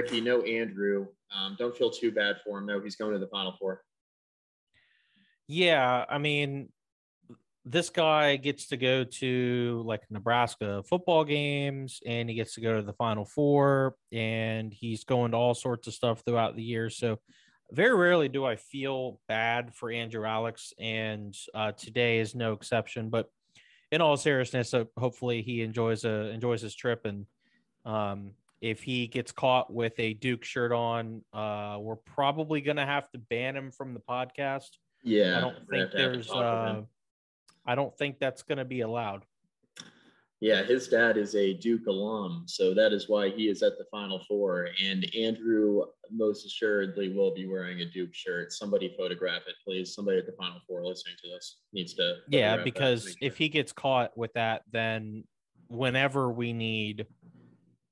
Ricky, no Andrew. Um, don't feel too bad for him though. He's going to the Final Four. Yeah, I mean, this guy gets to go to like Nebraska football games and he gets to go to the Final Four and he's going to all sorts of stuff throughout the year. So, very rarely do I feel bad for Andrew Alex, and uh, today is no exception. But in all seriousness, uh, hopefully he enjoys uh, enjoys his trip, and um, if he gets caught with a Duke shirt on, uh, we're probably gonna have to ban him from the podcast. Yeah, I don't think there's. Uh, I don't think that's going to be allowed. Yeah, his dad is a Duke alum, so that is why he is at the Final Four. And Andrew most assuredly will be wearing a Duke shirt. Somebody photograph it, please. Somebody at the Final Four listening to this needs to. Yeah, because sure. if he gets caught with that, then whenever we need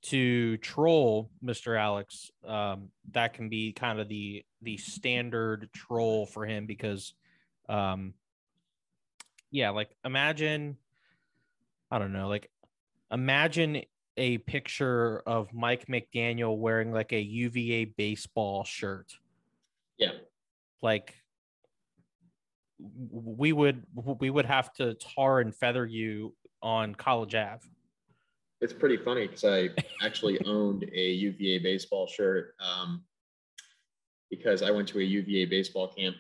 to troll Mr. Alex, um, that can be kind of the the standard troll for him because, um, yeah, like imagine I don't know, like imagine a picture of Mike McDaniel wearing like a UVA baseball shirt. Yeah. Like we would we would have to tar and feather you on College Ave. It's pretty funny because I actually owned a UVA baseball shirt um, because I went to a UVA baseball camp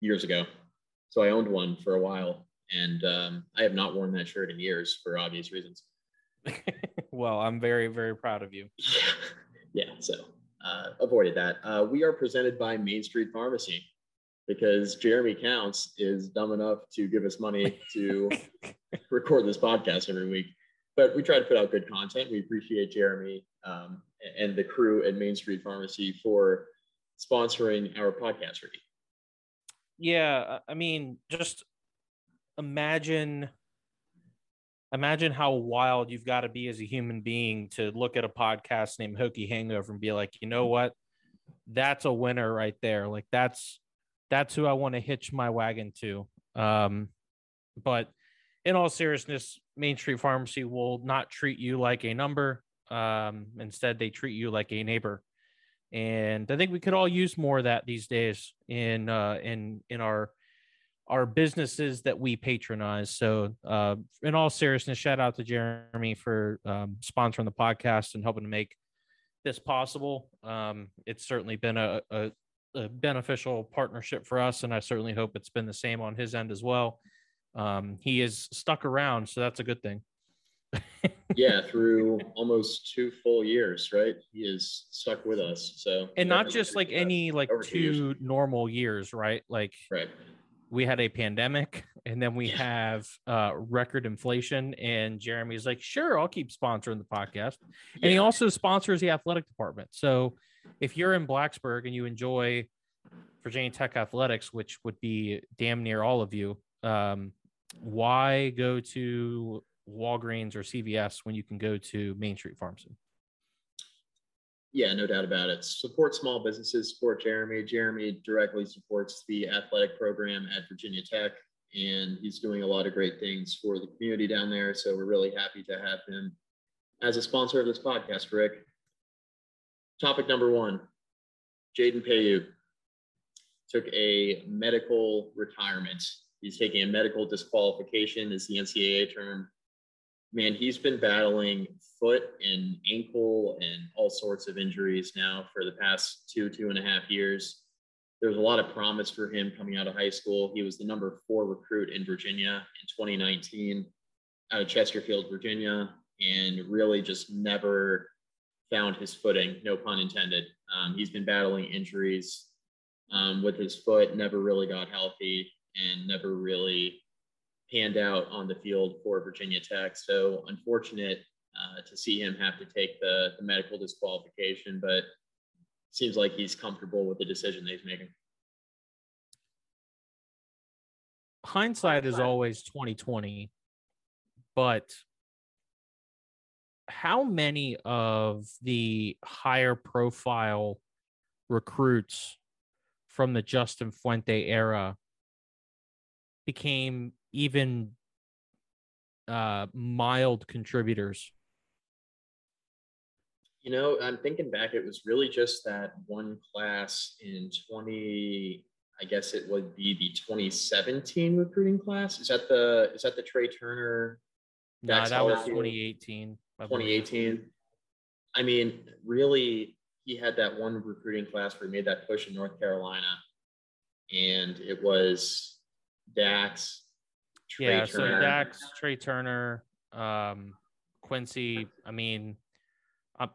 years ago. So I owned one for a while and um, I have not worn that shirt in years for obvious reasons. well, I'm very, very proud of you. yeah, so uh, avoided that. Uh, we are presented by Main Street Pharmacy because Jeremy Counts is dumb enough to give us money to record this podcast every week. But we try to put out good content. We appreciate Jeremy um, and the crew at Main Street Pharmacy for sponsoring our podcast. Ricky. Yeah, I mean, just imagine imagine how wild you've got to be as a human being to look at a podcast named Hokie Hangover and be like, you know what? That's a winner right there. Like that's that's who I want to hitch my wagon to. Um, but in all seriousness, Main Street Pharmacy will not treat you like a number. Um, instead, they treat you like a neighbor. And I think we could all use more of that these days in uh, in in our our businesses that we patronize. So, uh, in all seriousness, shout out to Jeremy for um, sponsoring the podcast and helping to make this possible. Um, it's certainly been a, a, a, beneficial partnership for us, and I certainly hope it's been the same on his end as well. Um, he is stuck around, so that's a good thing. yeah, through almost two full years, right? He is stuck with us. So, and not just like any like two years. normal years, right? Like, right we had a pandemic and then we have uh, record inflation and jeremy's like sure i'll keep sponsoring the podcast and he also sponsors the athletic department so if you're in blacksburg and you enjoy virginia tech athletics which would be damn near all of you um, why go to walgreens or cvs when you can go to main street pharmacy yeah, no doubt about it. Support small businesses, support Jeremy. Jeremy directly supports the athletic program at Virginia Tech, and he's doing a lot of great things for the community down there. So we're really happy to have him as a sponsor of this podcast, Rick. Topic number one Jaden Payoute took a medical retirement. He's taking a medical disqualification, is the NCAA term man, he's been battling foot and ankle and all sorts of injuries now for the past two, two and a half years. There was a lot of promise for him coming out of high school. He was the number four recruit in Virginia in 2019 out of Chesterfield, Virginia, and really just never found his footing, no pun intended. Um, he's been battling injuries um, with his foot, never really got healthy, and never really panned out on the field for Virginia Tech. So unfortunate uh, to see him have to take the, the medical disqualification, but seems like he's comfortable with the decision that he's making. Hindsight is always 2020, but how many of the higher profile recruits from the Justin Fuente era became even uh, mild contributors? You know, I'm thinking back, it was really just that one class in 20, I guess it would be the 2017 recruiting class. Is that the is that the Trey Turner? No, that was 2018. 2018. I mean, really, he had that one recruiting class where he made that push in North Carolina, and it was Dax. Trey yeah, Turner. so Dax, Trey Turner, um, Quincy. I mean, I,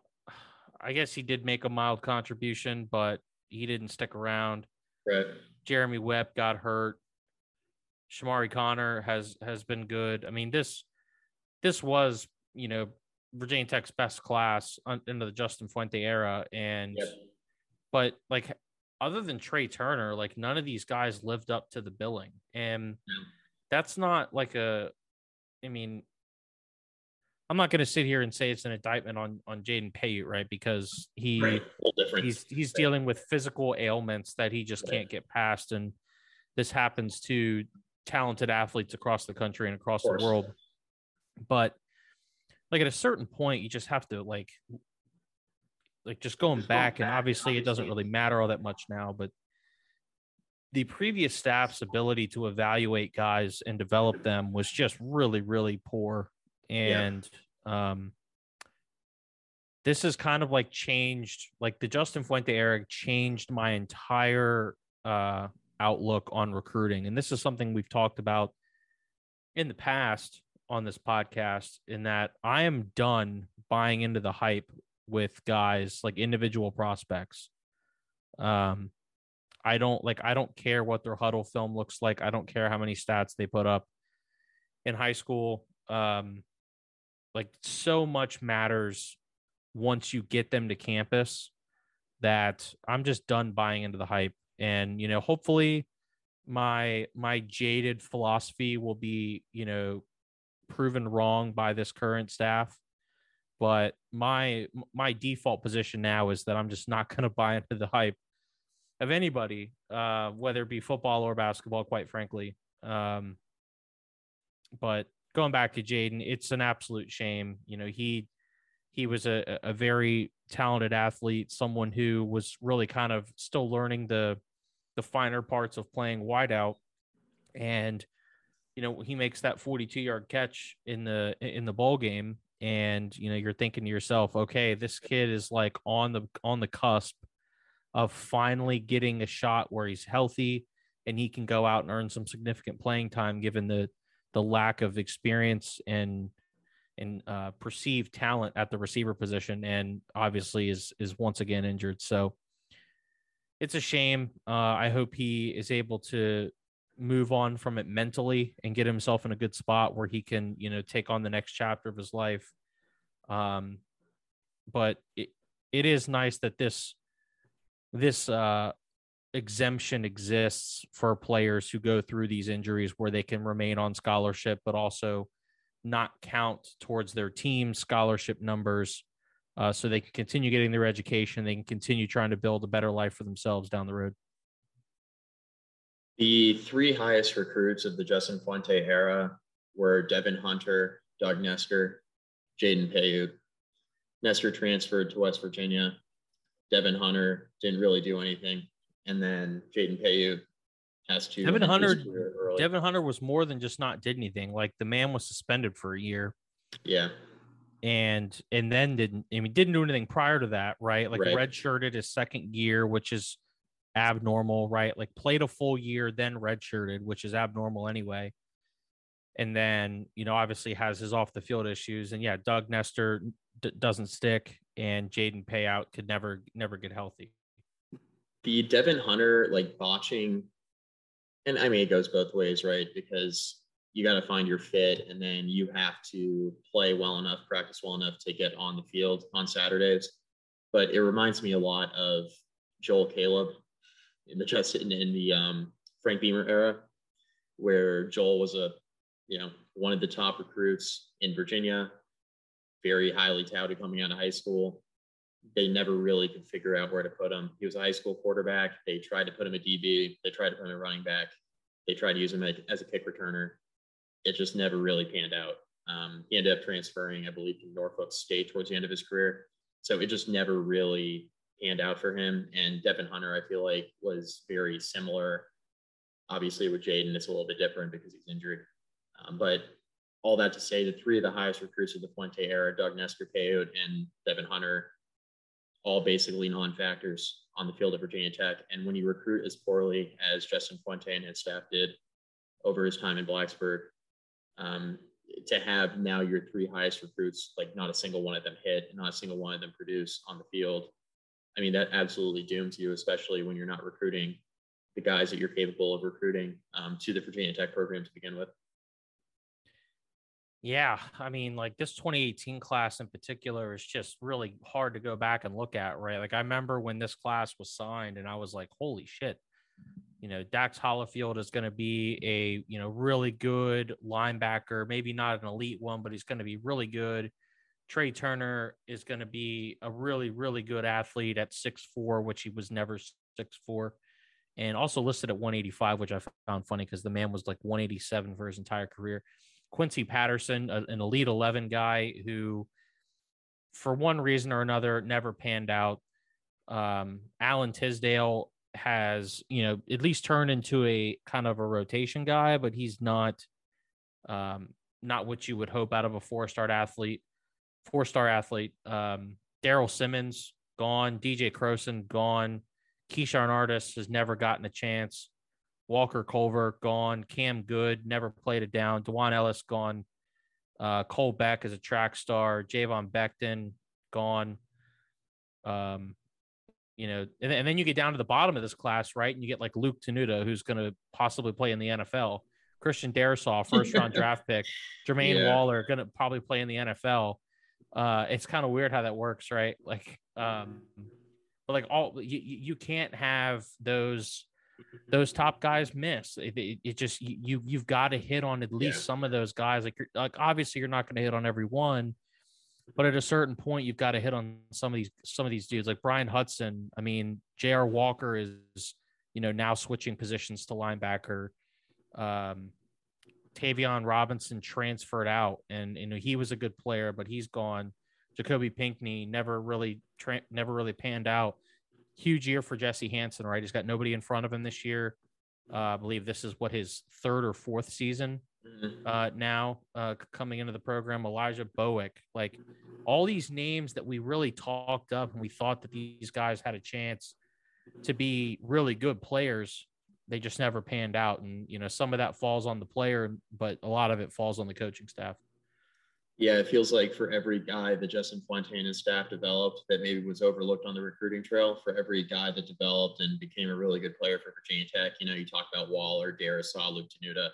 I guess he did make a mild contribution, but he didn't stick around. Right. Jeremy Webb got hurt. Chamarri Conner has has been good. I mean this this was you know Virginia Tech's best class into the Justin Fuente era, and yep. but like other than Trey Turner, like none of these guys lived up to the billing, and that's not like a. I mean, I'm not going to sit here and say it's an indictment on on Jaden Payoute, right? Because he right. he's he's dealing with physical ailments that he just can't get past, and this happens to talented athletes across the country and across the world. But like at a certain point, you just have to like like just going just back, going and obviously, obviously it doesn't really matter all that much now, but the previous staff's ability to evaluate guys and develop them was just really, really poor. And yeah. um this is kind of like changed like the Justin Fuente era changed my entire uh outlook on recruiting. And this is something we've talked about in the past on this podcast in that I am done buying into the hype with guys like individual prospects um I don't like I don't care what their huddle film looks like I don't care how many stats they put up in high school um like so much matters once you get them to campus that I'm just done buying into the hype. And, you know, hopefully my my jaded philosophy will be, you know, proven wrong by this current staff. But my my default position now is that I'm just not going to buy into the hype of anybody, uh, whether it be football or basketball, quite frankly. Um, but going back to Jaden, it's an absolute shame. You know, he he was a, a very talented athlete, someone who was really kind of still learning the the finer parts of playing wideout. And, you know, he makes that 42 yard catch in the in the bowl game. And, you know, you're thinking to yourself, okay, this kid is like on the on the cusp of finally getting a shot where he's healthy and he can go out and earn some significant playing time given the the lack of experience and and uh, perceived talent at the receiver position, and obviously is is once again injured. So it's a shame. Uh, I hope he is able to move on from it mentally and get himself in a good spot where he can, you know, take on the next chapter of his life. Um, but it, it is nice that this this uh, exemption exists for players who go through these injuries where they can remain on scholarship, but also not count towards their team scholarship numbers. Uh, so they can continue getting their education. They can continue trying to build a better life for themselves down the road. The three highest recruits of the Justin Fuente era were Devin Hunter, Doug Nester, Jaden Payoute. Nester transferred to West Virginia. Devin Hunter didn't really do anything and then Jaden Payoute has to. Devin Hunter. Devin Hunter was more than just not did anything. Like the man was suspended for a year. Yeah. And and then didn't. I mean, didn't do anything prior to that, right? Like right. redshirted his second year, which is abnormal, right? Like played a full year, then redshirted, which is abnormal anyway. And then you know, obviously has his off the field issues. And yeah, Doug Nester d- doesn't stick, and Jaden Payoute could never never get healthy the Devin Hunter like botching, and I mean it goes both ways, right? Because you got to find your fit, and then you have to play well enough, practice well enough to get on the field on Saturdays. But it reminds me a lot of Joel Caleb in the just in, in the um, Frank Beamer era, where Joel was a you know one of the top recruits in Virginia, very highly touted coming out of high school they never really could figure out where to put him. He was a high school quarterback. They tried to put him at DB. They tried to put him at running back. They tried to use him as a kick returner. It just never really panned out. Um, he ended up transferring, I believe, to Norfolk State towards the end of his career. So it just never really panned out for him. And Devin Hunter, I feel like, was very similar. Obviously, with Jaden, it's a little bit different because he's injured. Um, but all that to say, the three of the highest recruits of the Fuente era, Doug Nester and Devin Hunter, all basically non-factors on the field of Virginia Tech. And when you recruit as poorly as Justin Fuente and his staff did over his time in Blacksburg, um, to have now your three highest recruits, like not a single one of them hit, and not a single one of them produce on the field. I mean, that absolutely dooms you, especially when you're not recruiting the guys that you're capable of recruiting um, to the Virginia Tech program to begin with. Yeah, I mean, like this 2018 class in particular is just really hard to go back and look at, right? Like I remember when this class was signed, and I was like, "Holy shit!" You know, Dax Hollifield is going to be a you know really good linebacker, maybe not an elite one, but he's going to be really good. Trey Turner is going to be a really really good athlete at six four, which he was never six four, and also listed at 185, which I found funny because the man was like 187 for his entire career Quincy Patterson, an elite 11 guy who, for one reason or another, never panned out. Um, Alan Tisdale has, you know, at least turned into a kind of a rotation guy, but he's not, um, not what you would hope out of a four-star athlete. Four-star athlete. Um, Daryl Simmons gone. DJ Croson gone. Keyshawn Artis has never gotten a chance. Walker Culver gone. Cam Good never played it down. Dwan Ellis gone. Uh, Cole Beck is a track star. Javon Beckton gone. Um, you know, and, and then you get down to the bottom of this class, right? And you get like Luke Tenuta, who's going to possibly play in the NFL. Christian Darrisaw, first round draft pick. Jermaine yeah. Waller, going to probably play in the NFL. Uh, it's kind of weird how that works, right? Like, um, but like all you, you can't have those those top guys miss. It, it, it just you you've got to hit on at least yeah. some of those guys. Like like obviously you're not going to hit on every one, but at a certain point you've got to hit on some of these some of these dudes. Like brian Hudson. I mean, J.R. Walker is you know now switching positions to linebacker. Um, Tayvion Robinson transferred out, and you know he was a good player, but he's gone. Jacoby Pinckney never really tra- never really panned out huge year for Jesse Hansen, right? He's got nobody in front of him this year. Uh, I believe this is what his third or fourth season mm-hmm. uh, now uh, coming into the program. Elijah Bowick, like all these names that we really talked up and we thought that these guys had a chance to be really good players. They just never panned out, and you know some of that falls on the player, but a lot of it falls on the coaching staff yeah, it feels like for every guy that Justin Fuente and his staff developed that maybe was overlooked on the recruiting trail, for every guy that developed and became a really good player for Virginia Tech, you know, you talk about Waller, Darrisaw, Luke Tenuta,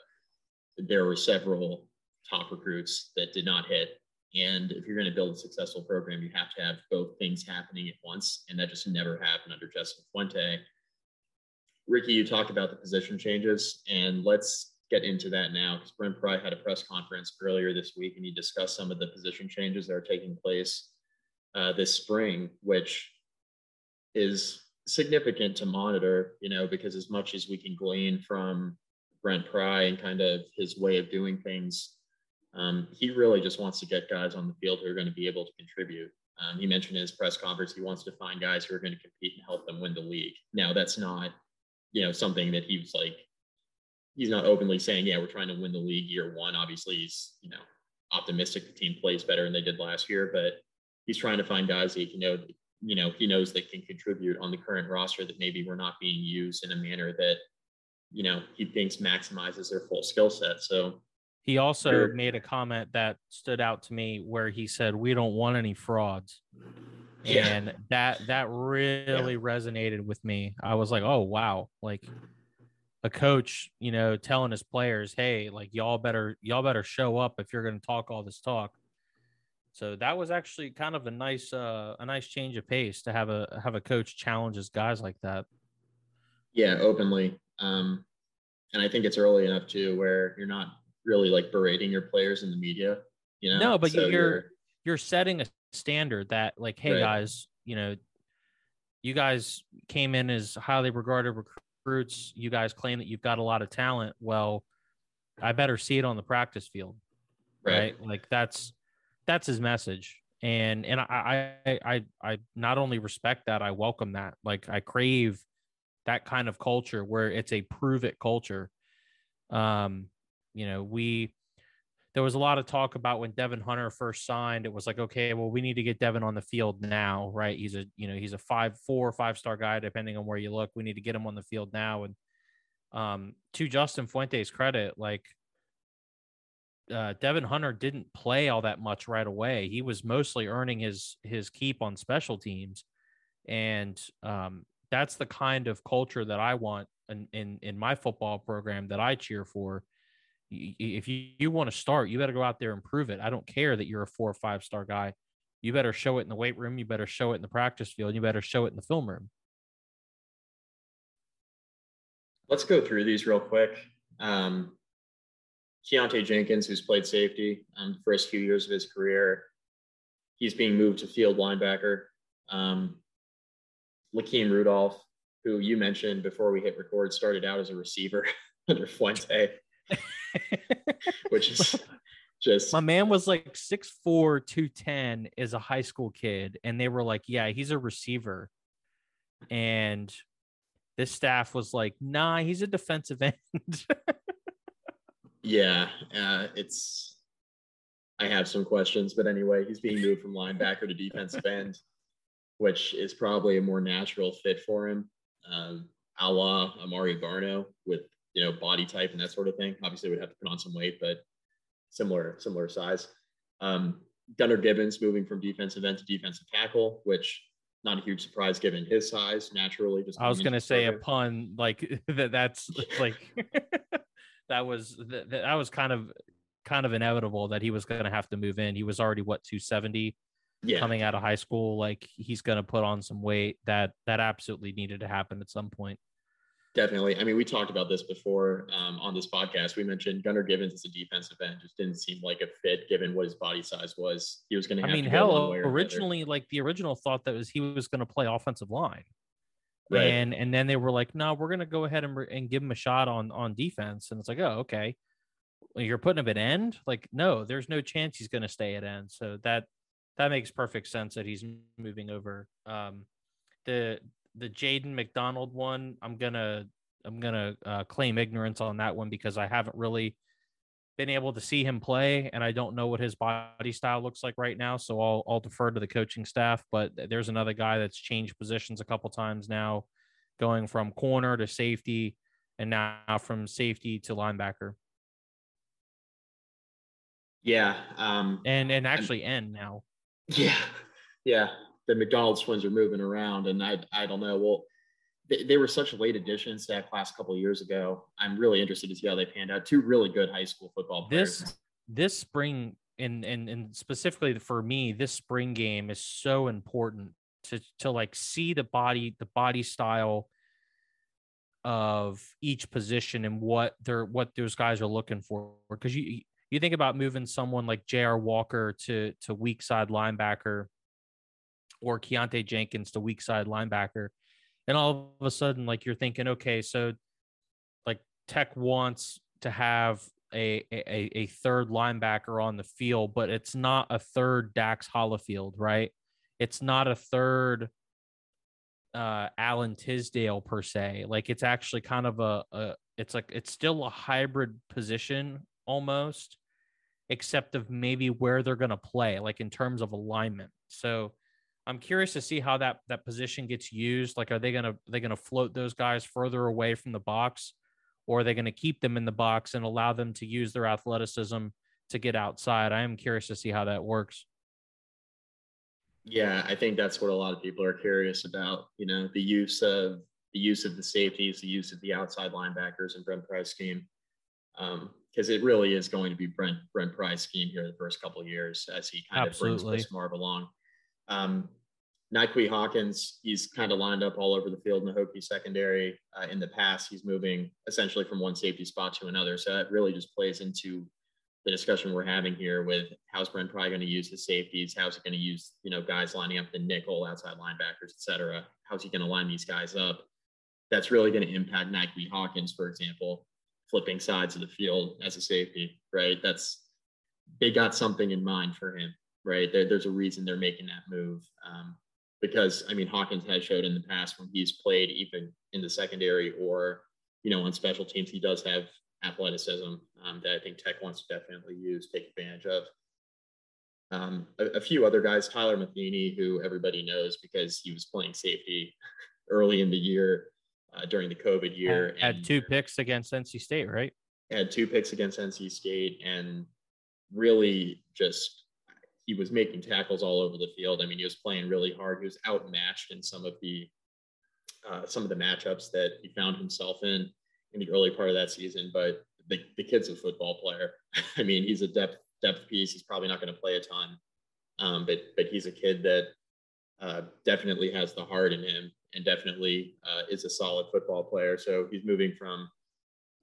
there were several top recruits that did not hit. And if you're going to build a successful program, you have to have both things happening at once. And that just never happened under Justin Fuente. Ricky, you talked about the position changes, and let's get into that now because Brent Pry had a press conference earlier this week and he discussed some of the position changes that are taking place uh, this spring, which is significant to monitor, you know, because as much as we can glean from Brent Pry and kind of his way of doing things, um, he really just wants to get guys on the field who are going to be able to contribute. Um, he mentioned in his press conference he wants to find guys who are going to compete and help them win the league. Now, that's not, you know, something that he was like he's not openly saying, yeah, we're trying to win the league year one. Obviously, he's, you know, optimistic the team plays better than they did last year, but he's trying to find guys that, you know, you know, he knows that can contribute on the current roster that maybe we're not being used in a manner that, you know, he thinks maximizes their full skill set. So he also made a comment that stood out to me where he said, We don't want any frauds. Yeah. And that that really yeah. resonated with me. I was like, oh wow, like a coach, you know, telling his players, "Hey, like y'all better y'all better show up if you're going to talk all this talk." So that was actually kind of a nice uh, a nice change of pace to have a have a coach challenges guys like that. Yeah, openly. Um, and I think it's early enough too where you're not really like berating your players in the media. You know, no, but so you're, you're you're setting a standard that like, hey right. guys, you know, you guys came in as highly regarded recruits, you guys claim that you've got a lot of talent. Well, I better see it on the practice field. Right. right? Like that's that's his message. and and I, I I I not only respect that, I welcome that. Like I crave that kind of culture where it's a prove it culture. Um, you know, we there was a lot of talk about when Devin Hunter first signed. It was like, okay, well, we need to get Devin on the field now, right? He's a you know he's a five, four, five star guy depending on where you look. We need to get him on the field now. And um, to Justin Fuente's credit, like uh, Devin Hunter didn't play all that much right away. He was mostly earning his his keep on special teams, and um, that's the kind of culture that I want in, in in my football program that I cheer for. If you, you want to start, you better go out there and prove it. I don't care that you're a four or five star guy. You better show it in the weight room. You better show it in the practice field. You better show it in the film room. Let's go through these real quick. Um, Keontae Jenkins, who's played safety um, the first few years of his career, he's being moved to field linebacker. Um, Lakeem Rudolph, who you mentioned before we hit record, started out as a receiver under Fuente, which is just my man was like 6'4, 210 as a high school kid, and they were like, Yeah, he's a receiver. And this staff was like, Nah, he's a defensive end. Yeah, uh, it's. I have some questions, but anyway, he's being moved from linebacker to defensive end, which is probably a more natural fit for him, um, a la Amare Barno with you know body type and that sort of thing. Obviously, would have to put on some weight, but similar similar size. Um, Gunnar Gibbons moving from defensive end to defensive tackle, which not a huge surprise given his size. Naturally, just I was going to say a pun like that. That's like that was that, that was kind of kind of inevitable that he was going to have to move in. He was already what 270 yeah. coming out of high school. Like he's going to put on some weight. That that absolutely needed to happen at some point. Definitely. I mean, we talked about this before um, on this podcast. We mentioned Gunnar Gibbons as a defensive end just didn't seem like a fit given what his body size was. He was going to. I mean, hell, originally, like the original thought that was he was going to play offensive line. Right. And and then they were like, no, we're gonna go ahead and, and give him a shot on on defense. And it's like, oh, okay. You're putting him at end. Like, no, there's no chance he's gonna stay at end. So that that makes perfect sense that he's moving over. Um, the the Jaden McDonald one, I'm gonna I'm gonna uh, claim ignorance on that one because I haven't really been able to see him play, and I don't know what his body style looks like right now. So I'll I'll defer to the coaching staff. But there's another guy that's changed positions a couple times now, going from corner to safety, and now from safety to linebacker. Yeah, um, and and actually end now. Yeah, yeah. The McDonald twins are moving around, and I I don't know. Well, they, they were such late additions to that class a couple years ago. I'm really interested to see how they panned out. Two really good high school football players. This this spring and and and specifically for me, this spring game is so important to to like see the body the body style of each position and what they're what those guys are looking for because you you think about moving someone like J.R. Walker to to weak side linebacker or Keontae Jenkins to weak side linebacker and all of a sudden like you're thinking okay so like tech wants to have a, a, a third linebacker on the field, but it's not a third Dax Hollifield, right? It's not a third uh Alan Tisdale per se. Like it's actually kind of a, a it's like it's still a hybrid position almost, except of maybe where they're gonna play, like in terms of alignment. So I'm curious to see how that that position gets used. Like, are they gonna are they gonna float those guys further away from the box, or are they gonna keep them in the box and allow them to use their athleticism to get outside? I am curious to see how that works. Yeah, I think that's what a lot of people are curious about. You know, the use of the use of the safeties, the use of the outside linebackers in Brent Pry's scheme, because um, it really is going to be Brent Brent Pry's scheme here the first couple of years as he kind Absolutely. of brings Chris Marve along. Um, Hawkins, he's kind of lined up all over the field in the Hokie secondary. Uh, in the past, he's moving essentially from one safety spot to another. So that really just plays into the discussion we're having here with how's Brent probably going to use his safeties? How's he going to use, you know, guys lining up the nickel, outside linebackers, et cetera? How's he going to line these guys up? That's really going to impact Nykwe Hawkins, for example, flipping sides of the field as a safety, right? That's they got something in mind for him right? There, there's a reason they're making that move. Um, because I mean, Hawkins has showed in the past when he's played even in the secondary or, you know, on special teams, he does have athleticism um, that I think Tech wants to definitely use, take advantage of. Um, a, a, few other guys, Tyler Matheny, who everybody knows because he was playing safety early in the year uh, during the COVID year. Had, had two picks against NC State, right? Had two picks against NC State and really just he was making tackles all over the field. I mean, he was playing really hard. He was outmatched in some of the uh, some of the matchups that he found himself in in the early part of that season. But the, the kid's a football player. I mean, he's a depth depth piece. He's probably not going to play a ton, um, but but he's a kid that uh, definitely has the heart in him and definitely uh, is a solid football player. So he's moving from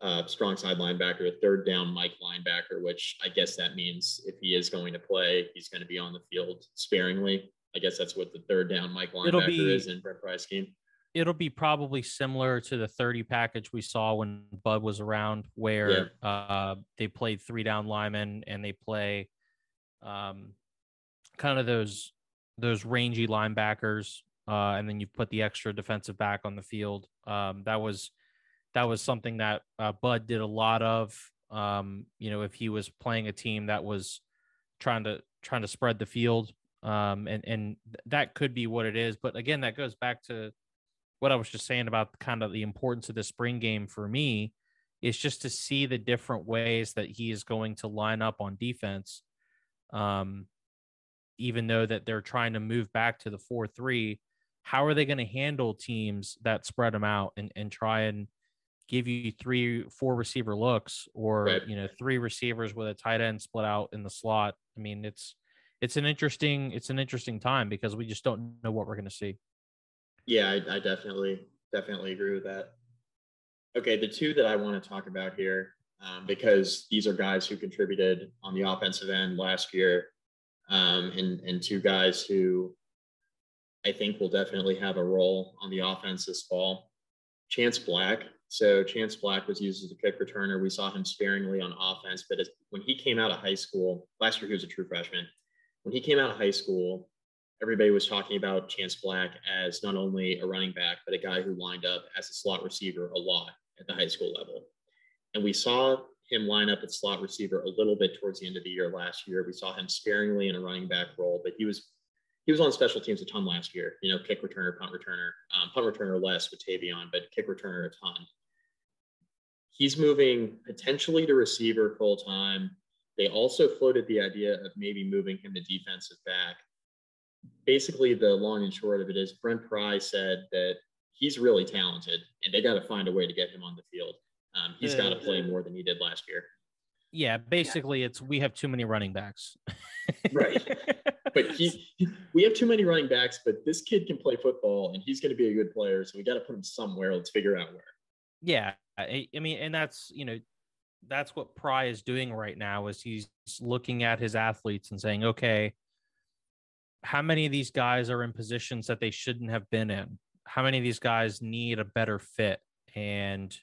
uh, strong side linebacker, a third down Mike linebacker, which I guess that means if he is going to play, he's going to be on the field sparingly. I guess that's what the third down Mike linebacker be, is in Brent Pry's scheme. It'll be probably similar to the 30 package we saw when Bud was around, where yeah. uh, they played three down linemen and they play um, kind of those those rangy linebackers, uh, and then you put the extra defensive back on the field. Um, that was that was something that uh, Bud did a lot of. Um, you know, if he was playing a team that was trying to trying to spread the field, um, and and that could be what it is. But again, that goes back to what I was just saying about kind of the importance of the spring game for me is just to see the different ways that he is going to line up on defense. Um, even though that they're trying to move back to the four three, how are they going to handle teams that spread them out and, and try and give you three, four receiver looks, or right. you know, three receivers with a tight end split out in the slot. I mean, it's it's an interesting it's an interesting time because we just don't know what we're going to see. Yeah, I, I definitely definitely agree with that. Okay, the two that I want to talk about here, um, because these are guys who contributed on the offensive end last year, um, and and two guys who I think will definitely have a role on the offense this fall. Chance Black so Chance Black was used as a kick returner. We saw him sparingly on offense, but as, when he came out of high school, last year he was a true freshman. When he came out of high school, everybody was talking about Chance Black as not only a running back, but a guy who lined up as a slot receiver a lot at the high school level. And we saw him line up at slot receiver a little bit towards the end of the year last year. We saw him sparingly in a running back role, but he was he was on special teams a ton last year. You know, kick returner, punt returner, um, punt returner less with Tayvion, but kick returner a ton he's moving potentially to receiver full time. They also floated the idea of maybe moving him to defensive back. Basically, the long and short of it is Brent Pry said that he's really talented and they got to find a way to get him on the field. Um, he's got to play more than he did last year. Yeah, basically, yeah. it's we have too many running backs. right. But he, we have too many running backs, but this kid can play football and he's going to be a good player. So we got to put him somewhere. Let's figure out where. Yeah, I, I mean, and that's you know, that's what Pry is doing right now is he's looking at his athletes and saying, okay, how many of these guys are in positions that they shouldn't have been in? How many of these guys need a better fit? And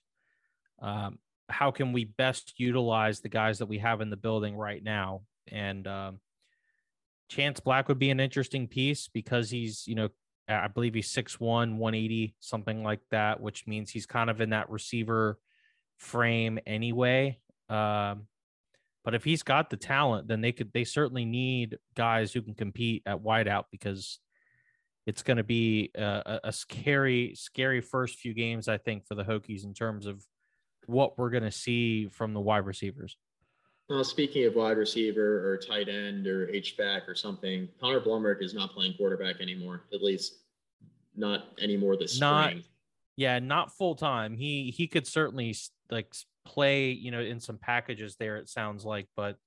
um, how can we best utilize the guys that we have in the building right now? And um, Chance Black would be an interesting piece because he's, you know, I believe he's 6'1, 180, something like that, which means he's kind of in that receiver frame anyway. Um, but if he's got the talent, then they could they certainly need guys who can compete at wideout because it's going to be a, a, scary, scary first few games, I think, for the Hokies in terms of what we're going to see from the wide receivers. Well, speaking of wide receiver or tight end or H back or something, Connor Blumrick is not playing quarterback anymore. At least not anymore this not, spring. Yeah, not full time. He he could certainly like play, you know, in some packages there. It sounds like, but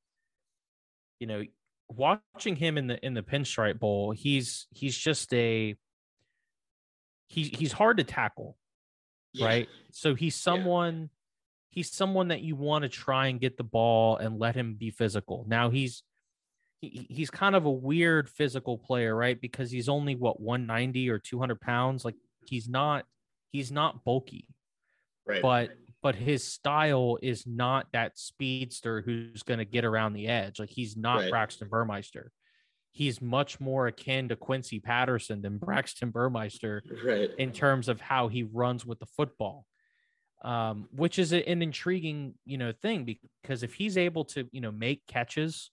you know, watching him in the in the Pinstripe Bowl, he's he's just a he's he's hard to tackle, yeah. right? So he's someone he's someone that you want to try and get the ball and let him be physical. Now he's he, he's kind of a weird physical player, right? Because he's only what 190 or 200 pounds. Like he's not he's not bulky, right? But but his style is not that speedster who's going to get around the edge. Like he's not right. Braxton Burmeister. he's much more akin to Quincy Patterson than Braxton Burmeister right. in terms of how he runs with the football. Um, which is an intriguing, you know, thing because if he's able to, you know, make catches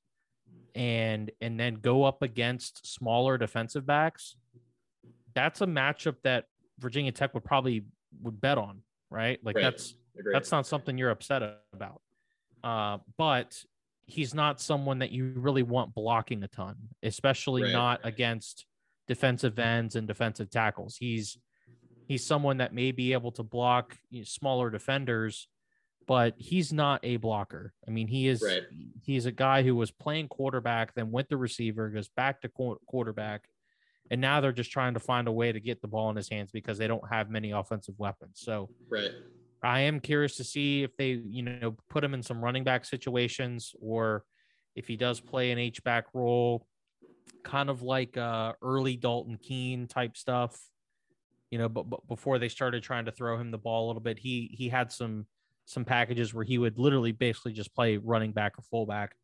and and then go up against smaller defensive backs, that's a matchup that Virginia Tech would probably would bet on, right? Like Right. that's Agreed. that's not something you're upset about. Uh, but he's not someone that you really want blocking a ton, especially Right. not against defensive ends and defensive tackles. He's he's someone that may be able to block you know, smaller defenders, but he's not a blocker. I mean, he is Right. he's a guy who was playing quarterback, then went to receiver, goes back to quarterback, and now they're just trying to find a way to get the ball in his hands because they don't have many offensive weapons. So right. I am curious to see if they, you know, put him in some running back situations or if he does play an H back role, kind of like uh, early Dalton Keene type stuff. You know, but, but before they started trying to throw him the ball a little bit, he he had some some packages where he would literally basically just play running back or fullback,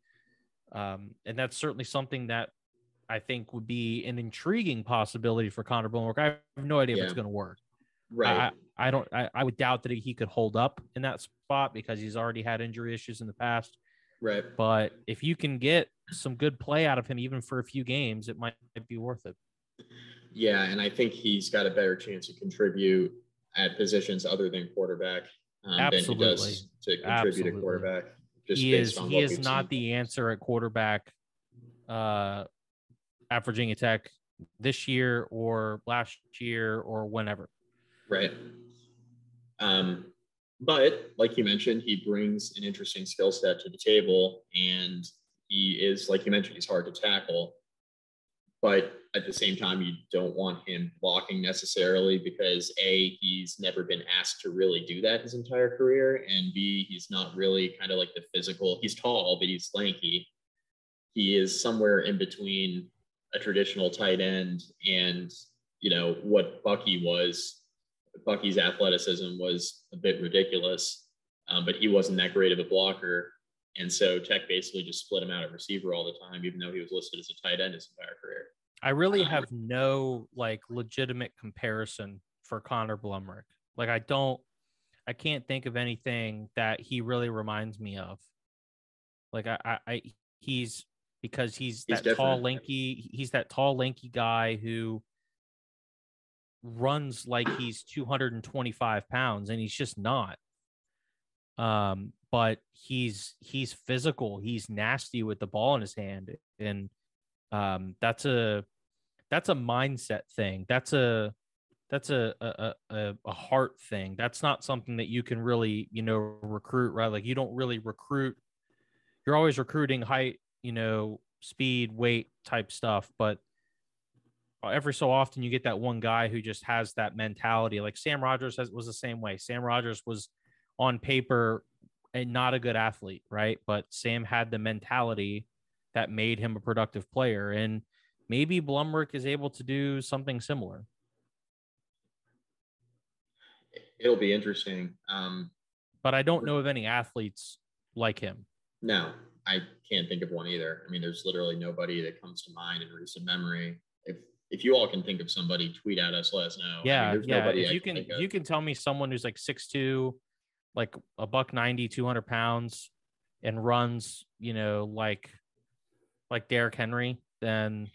um, and that's certainly something that I think would be an intriguing possibility for Connor Bullock. I have no idea if it's going to work. Right. I, I don't. I, I would doubt that he could hold up in that spot because he's already had injury issues in the past. right. But if you can get some good play out of him, even for a few games, it might be worth it. Yeah, and I think he's got a better chance to contribute at positions other than quarterback um, than he does to contribute Absolutely. at quarterback. Just he is. He is not seen. the answer at quarterback uh, at Virginia Tech this year or last year or whenever. Right. Um, but like you mentioned, he brings an interesting skill set to the table, and he is, like you mentioned, he's hard to tackle. But at the same time, you don't want him blocking necessarily because A, he's never been asked to really do that his entire career, and B, he's not really kind of like the physical. He's tall, but he's lanky. He is somewhere in between a traditional tight end and you know what Bucky was Bucky's athleticism was a bit ridiculous, um, but he wasn't that great of a blocker. And so Tech basically just split him out at receiver all the time, even though he was listed as a tight end his entire career. I really Um, have no like legitimate comparison for Connor Blumrick. Like I don't I can't think of anything that he really reminds me of. Like I I, I he's because he's He's that tall lanky he's that tall lanky guy who runs like he's 225 pounds and he's just not um but he's he's physical he's nasty with the ball in his hand and um that's a that's a mindset thing. That's a that's a a, a a heart thing. That's not something that you can really you know recruit right? Like you don't really recruit you're always recruiting height you know speed weight type stuff but every so often you get that one guy who just has that mentality. Like sam rogers has, was the same way. Sam rogers was on paper and not a good athlete right? But sam had the mentality that made him a productive player. And maybe blumrick is able to do something similar It'll be interesting. Um, but i don't know of any athletes like him no, I can't think of one either. I mean, there's literally nobody that comes to mind in recent memory. If if you all can think of somebody, tweet at us, let us know. I mean, yeah there's yeah I you can if of. you can tell me someone who's like six 6'2 like a buck 90 200 pounds and runs you know like like Derrick henry then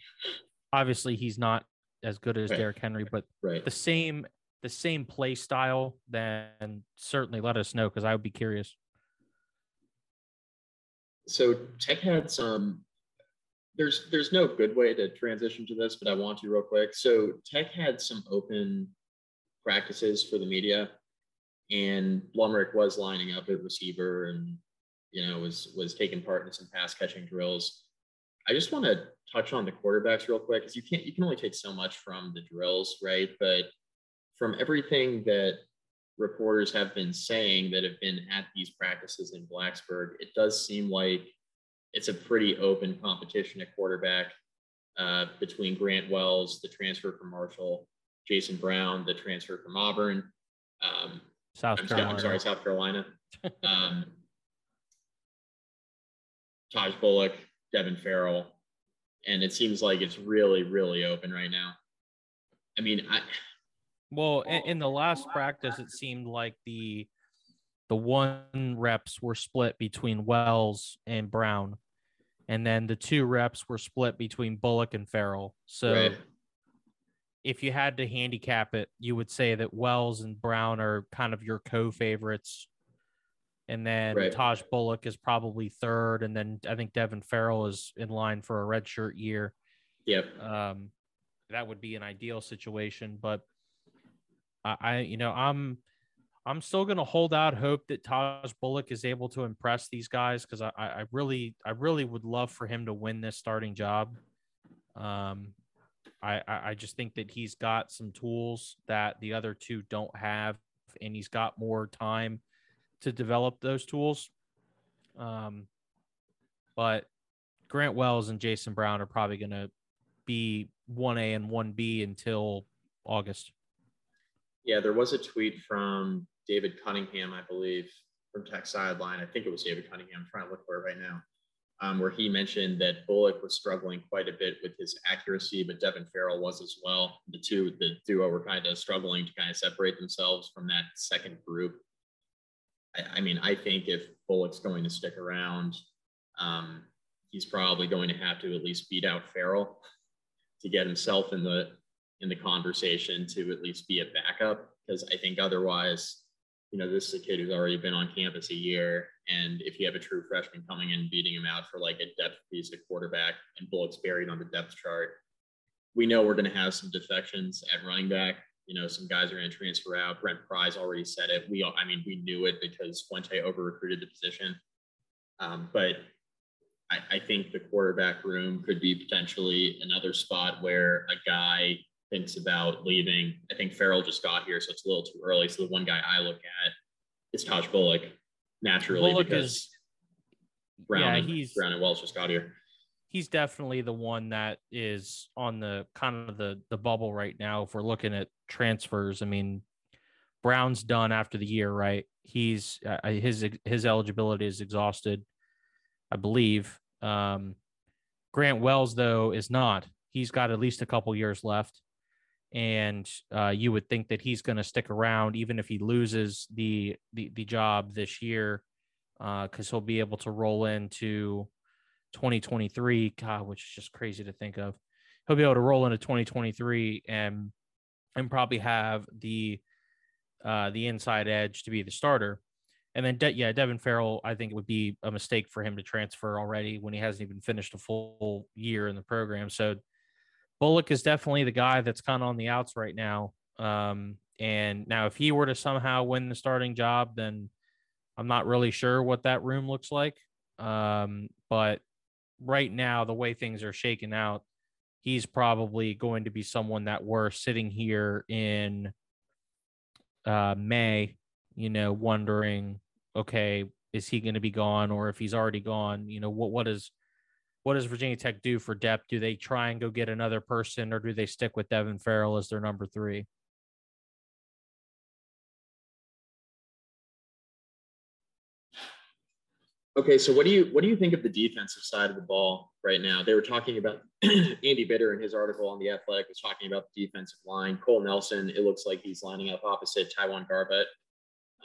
obviously he's not as good as Right. Derrick henry but right. the same the same play style then certainly let us know because i would be curious so tech had some um, there's there's no good way to transition to this but i want to real quick so tech had some open practices for the media and blumrick was lining up at receiver and you know was was taking part in some pass catching drills i just want to touch on the quarterbacks real quick because you can't you can only take so much from the drills right but from everything that reporters have been saying that have been at these practices in Blacksburg, it does seem like it's a pretty open competition at quarterback uh, between Grant Wells, the transfer from Marshall, Jason Brown, the transfer from Auburn. Um, south I'm, sorry, carolina I'm sorry, South Carolina. Um, Taj Bullock, Devin Farrell. and it seems like it's really, really open right now. I mean, I. Well, in, in the last practice, it seemed like the the one reps were split between Wells and Brown, and then the two reps were split between Bullock and Farrell. So, right. if you had to handicap it, you would say that Wells and Brown are kind of your co-favorites and then right. Taj Bullock is probably third, and then I think Devin Farrell is in line for a redshirt year. Yep. Um, that would be an ideal situation, but I, I you know, I'm I'm still going to hold out hope that Taj Bullock is able to impress these guys because I, I really I really would love for him to win this starting job. Um, I I just think that he's got some tools that the other two don't have, and he's got more time to develop those tools. Um, but Grant Wells and Jason Brown are probably going to be 1A and 1B until August. Yeah, there was a tweet from David Cunningham, I believe, from Tech Sideline. I think it was David Cunningham. I'm trying to look for it right now, um, where he mentioned that Bullock was struggling quite a bit with his accuracy, but Devin Farrell was as well. The two, the duo, were kind of struggling to kind of separate themselves from that second group. I, mean, I think if Bullock's going to stick around, um, he's probably going to have to at least beat out Farrell to get himself in the in the conversation to at least be a backup. Because I think otherwise, you know, this is a kid who's already been on campus a year, and if you have a true freshman coming in beating him out for like a depth piece at quarterback, and Bullock's buried on the depth chart, we know we're going to have some defections at running back you know, some guys are going to transfer out. Brent Pry's already said it. We, all, I mean, we knew it because Fuente over recruited the position. Um, but I, I, think the quarterback room could be potentially another spot where a guy thinks about leaving. I think Farrell just got here, so it's a little too early. So the one guy I look at is Taj Bullock naturally Bullock because is, Brown, yeah, and, he's, Brown and Wells just got here he's definitely the one that is on the kind of the the bubble right now. If we're looking at transfers, I mean, Brown's done after the year, right? He's uh, his his eligibility is exhausted, I believe. Um, Grant Wells though is not. He's got at least a couple years left, and uh, you would think that he's going to stick around even if he loses the the, the job this year, because uh, he'll be able to roll into 2023, God, which is just crazy to think of. He'll be able to roll into 2023 and and probably have the uh, the inside edge to be the starter. And then, De- yeah, Devin Farrell, I think it would be a mistake for him to transfer already when he hasn't even finished a full year in the program. So Bullock is definitely the guy that's kind of on the outs right now. Um, and now, if he were to somehow win the starting job, then I'm not really sure what that room looks like. Um, but right now, the way things are shaking out, he's probably going to be someone that we're sitting here in uh, May, you know, wondering, okay, is he going to be gone, or if he's already gone, you know, what what is what does Virginia Tech do for depth? Do they try and go get another person, or do they stick with Devin Farrell as their number three? Okay, so what do you what do you think of the defensive side of the ball right now? They were talking about Andy Bitter in his article on the Athletic was talking about the defensive line. Cole Nelson, it looks like he's lining up opposite TyJuan Garbett.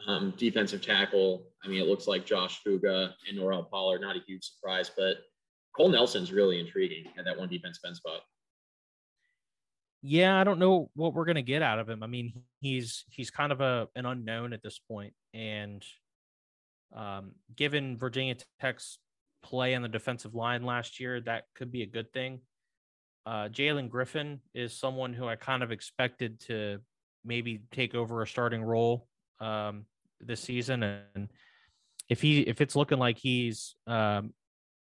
Um, defensive tackle, I mean, it looks like Josh Fuga and Norrell Pollard. Not a huge surprise, but Cole Nelson's really intriguing at that one defensive end spot. Yeah, I don't know what we're gonna get out of him. I mean, he's he's kind of a an unknown at this point, and um, given Virginia Tech's play on the defensive line last year, that could be a good thing. Uh, Jalen Griffin is someone who I kind of expected to maybe take over a starting role um, this season, and if he if it's looking like he's um,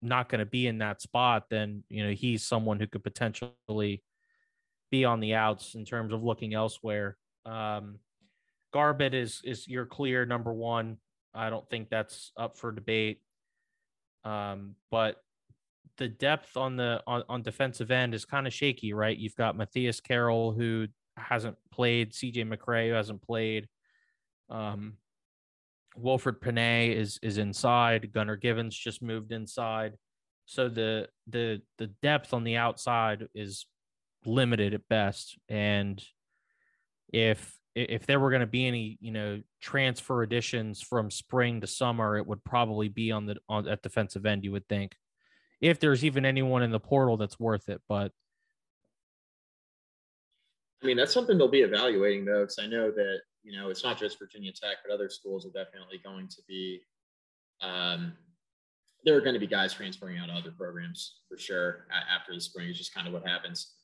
not going to be in that spot, then you know he's someone who could potentially be on the outs in terms of looking elsewhere. Um, Garbett is is your clear number one. I don't think that's up for debate. Um, but the depth on the on, on defensive end is kind of shaky, right? You've got Matthias Carroll who hasn't played, CJ McCray who hasn't played. Um, Wilfried Pene is is inside. Gunnar Givens just moved inside. So the the the depth on the outside is limited at best. And if if there were going to be any, you know, transfer additions from spring to summer, it would probably be on the on at defensive end, you would think. If there's even anyone in the portal that's worth it, but I mean, that's something they'll be evaluating though, because I know that you know it's not just Virginia Tech, but other schools are definitely going to be. Um, there are going to be guys transferring out of other programs for sure after the spring. It's just kind of what happens.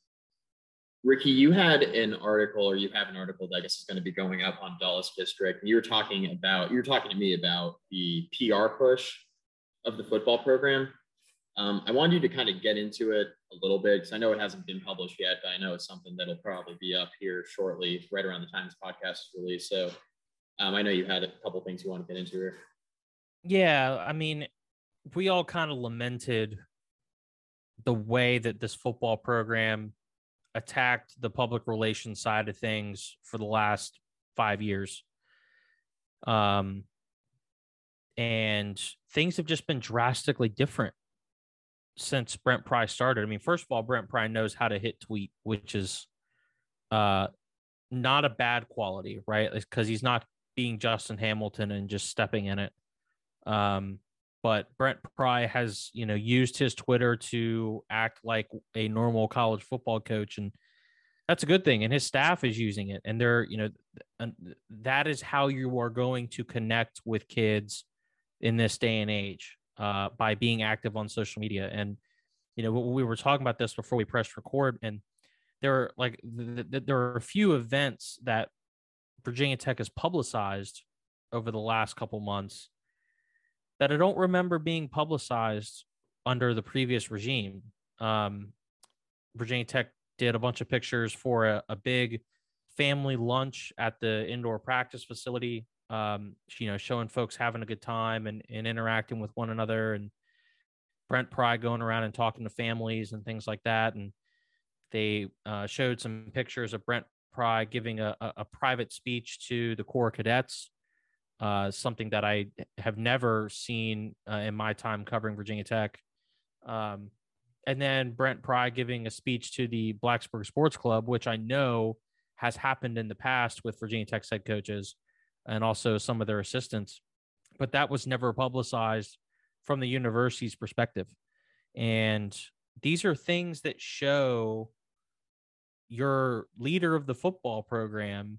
Ricky, you had an article, or you have an article that I guess is going to be going up on Dallas District. You were talking about, you were talking to me about the PR push of the football program. Um, I wanted you to kind of get into it a little bit because I know it hasn't been published yet, but I know it's something that'll probably be up here shortly, right around the time this podcast is released. So um, I know you had a couple things you want to get into here. Yeah, I mean, we all kind of lamented the way that this football program attacked the public relations side of things for the last five years. Um, and things have just been drastically different since Brent Pry started. I mean, first of all, Brent Pry knows how to hit tweet, which is uh not a bad quality, right? Because he's not being Justin Hamilton and just stepping in it. Um, but Brent Pry has, you know, used his Twitter to act like a normal college football coach, and that's a good thing. And his staff is using it, and they're, you know, that is how you are going to connect with kids in this day and age uh, by being active on social media. And you know, we were talking about this before we pressed record, and there are like th- th- there are a few events that Virginia Tech has publicized over the last couple months that I don't remember being publicized under the previous regime. Um, Virginia Tech did a bunch of pictures for a, a big family lunch at the indoor practice facility um, you know, showing folks having a good time and, and interacting with one another and Brent Pry going around and talking to families and things like that. And they uh, showed some pictures of Brent Pry giving a, a, a private speech to the Corps cadets, uh, something that I have never seen uh, in my time covering Virginia Tech. Um, and then Brent Pry giving a speech to the Blacksburg Sports Club, which I know has happened in the past with Virginia Tech's head coaches and also some of their assistants. But that was never publicized from the university's perspective. And these are things that show your leader of the football program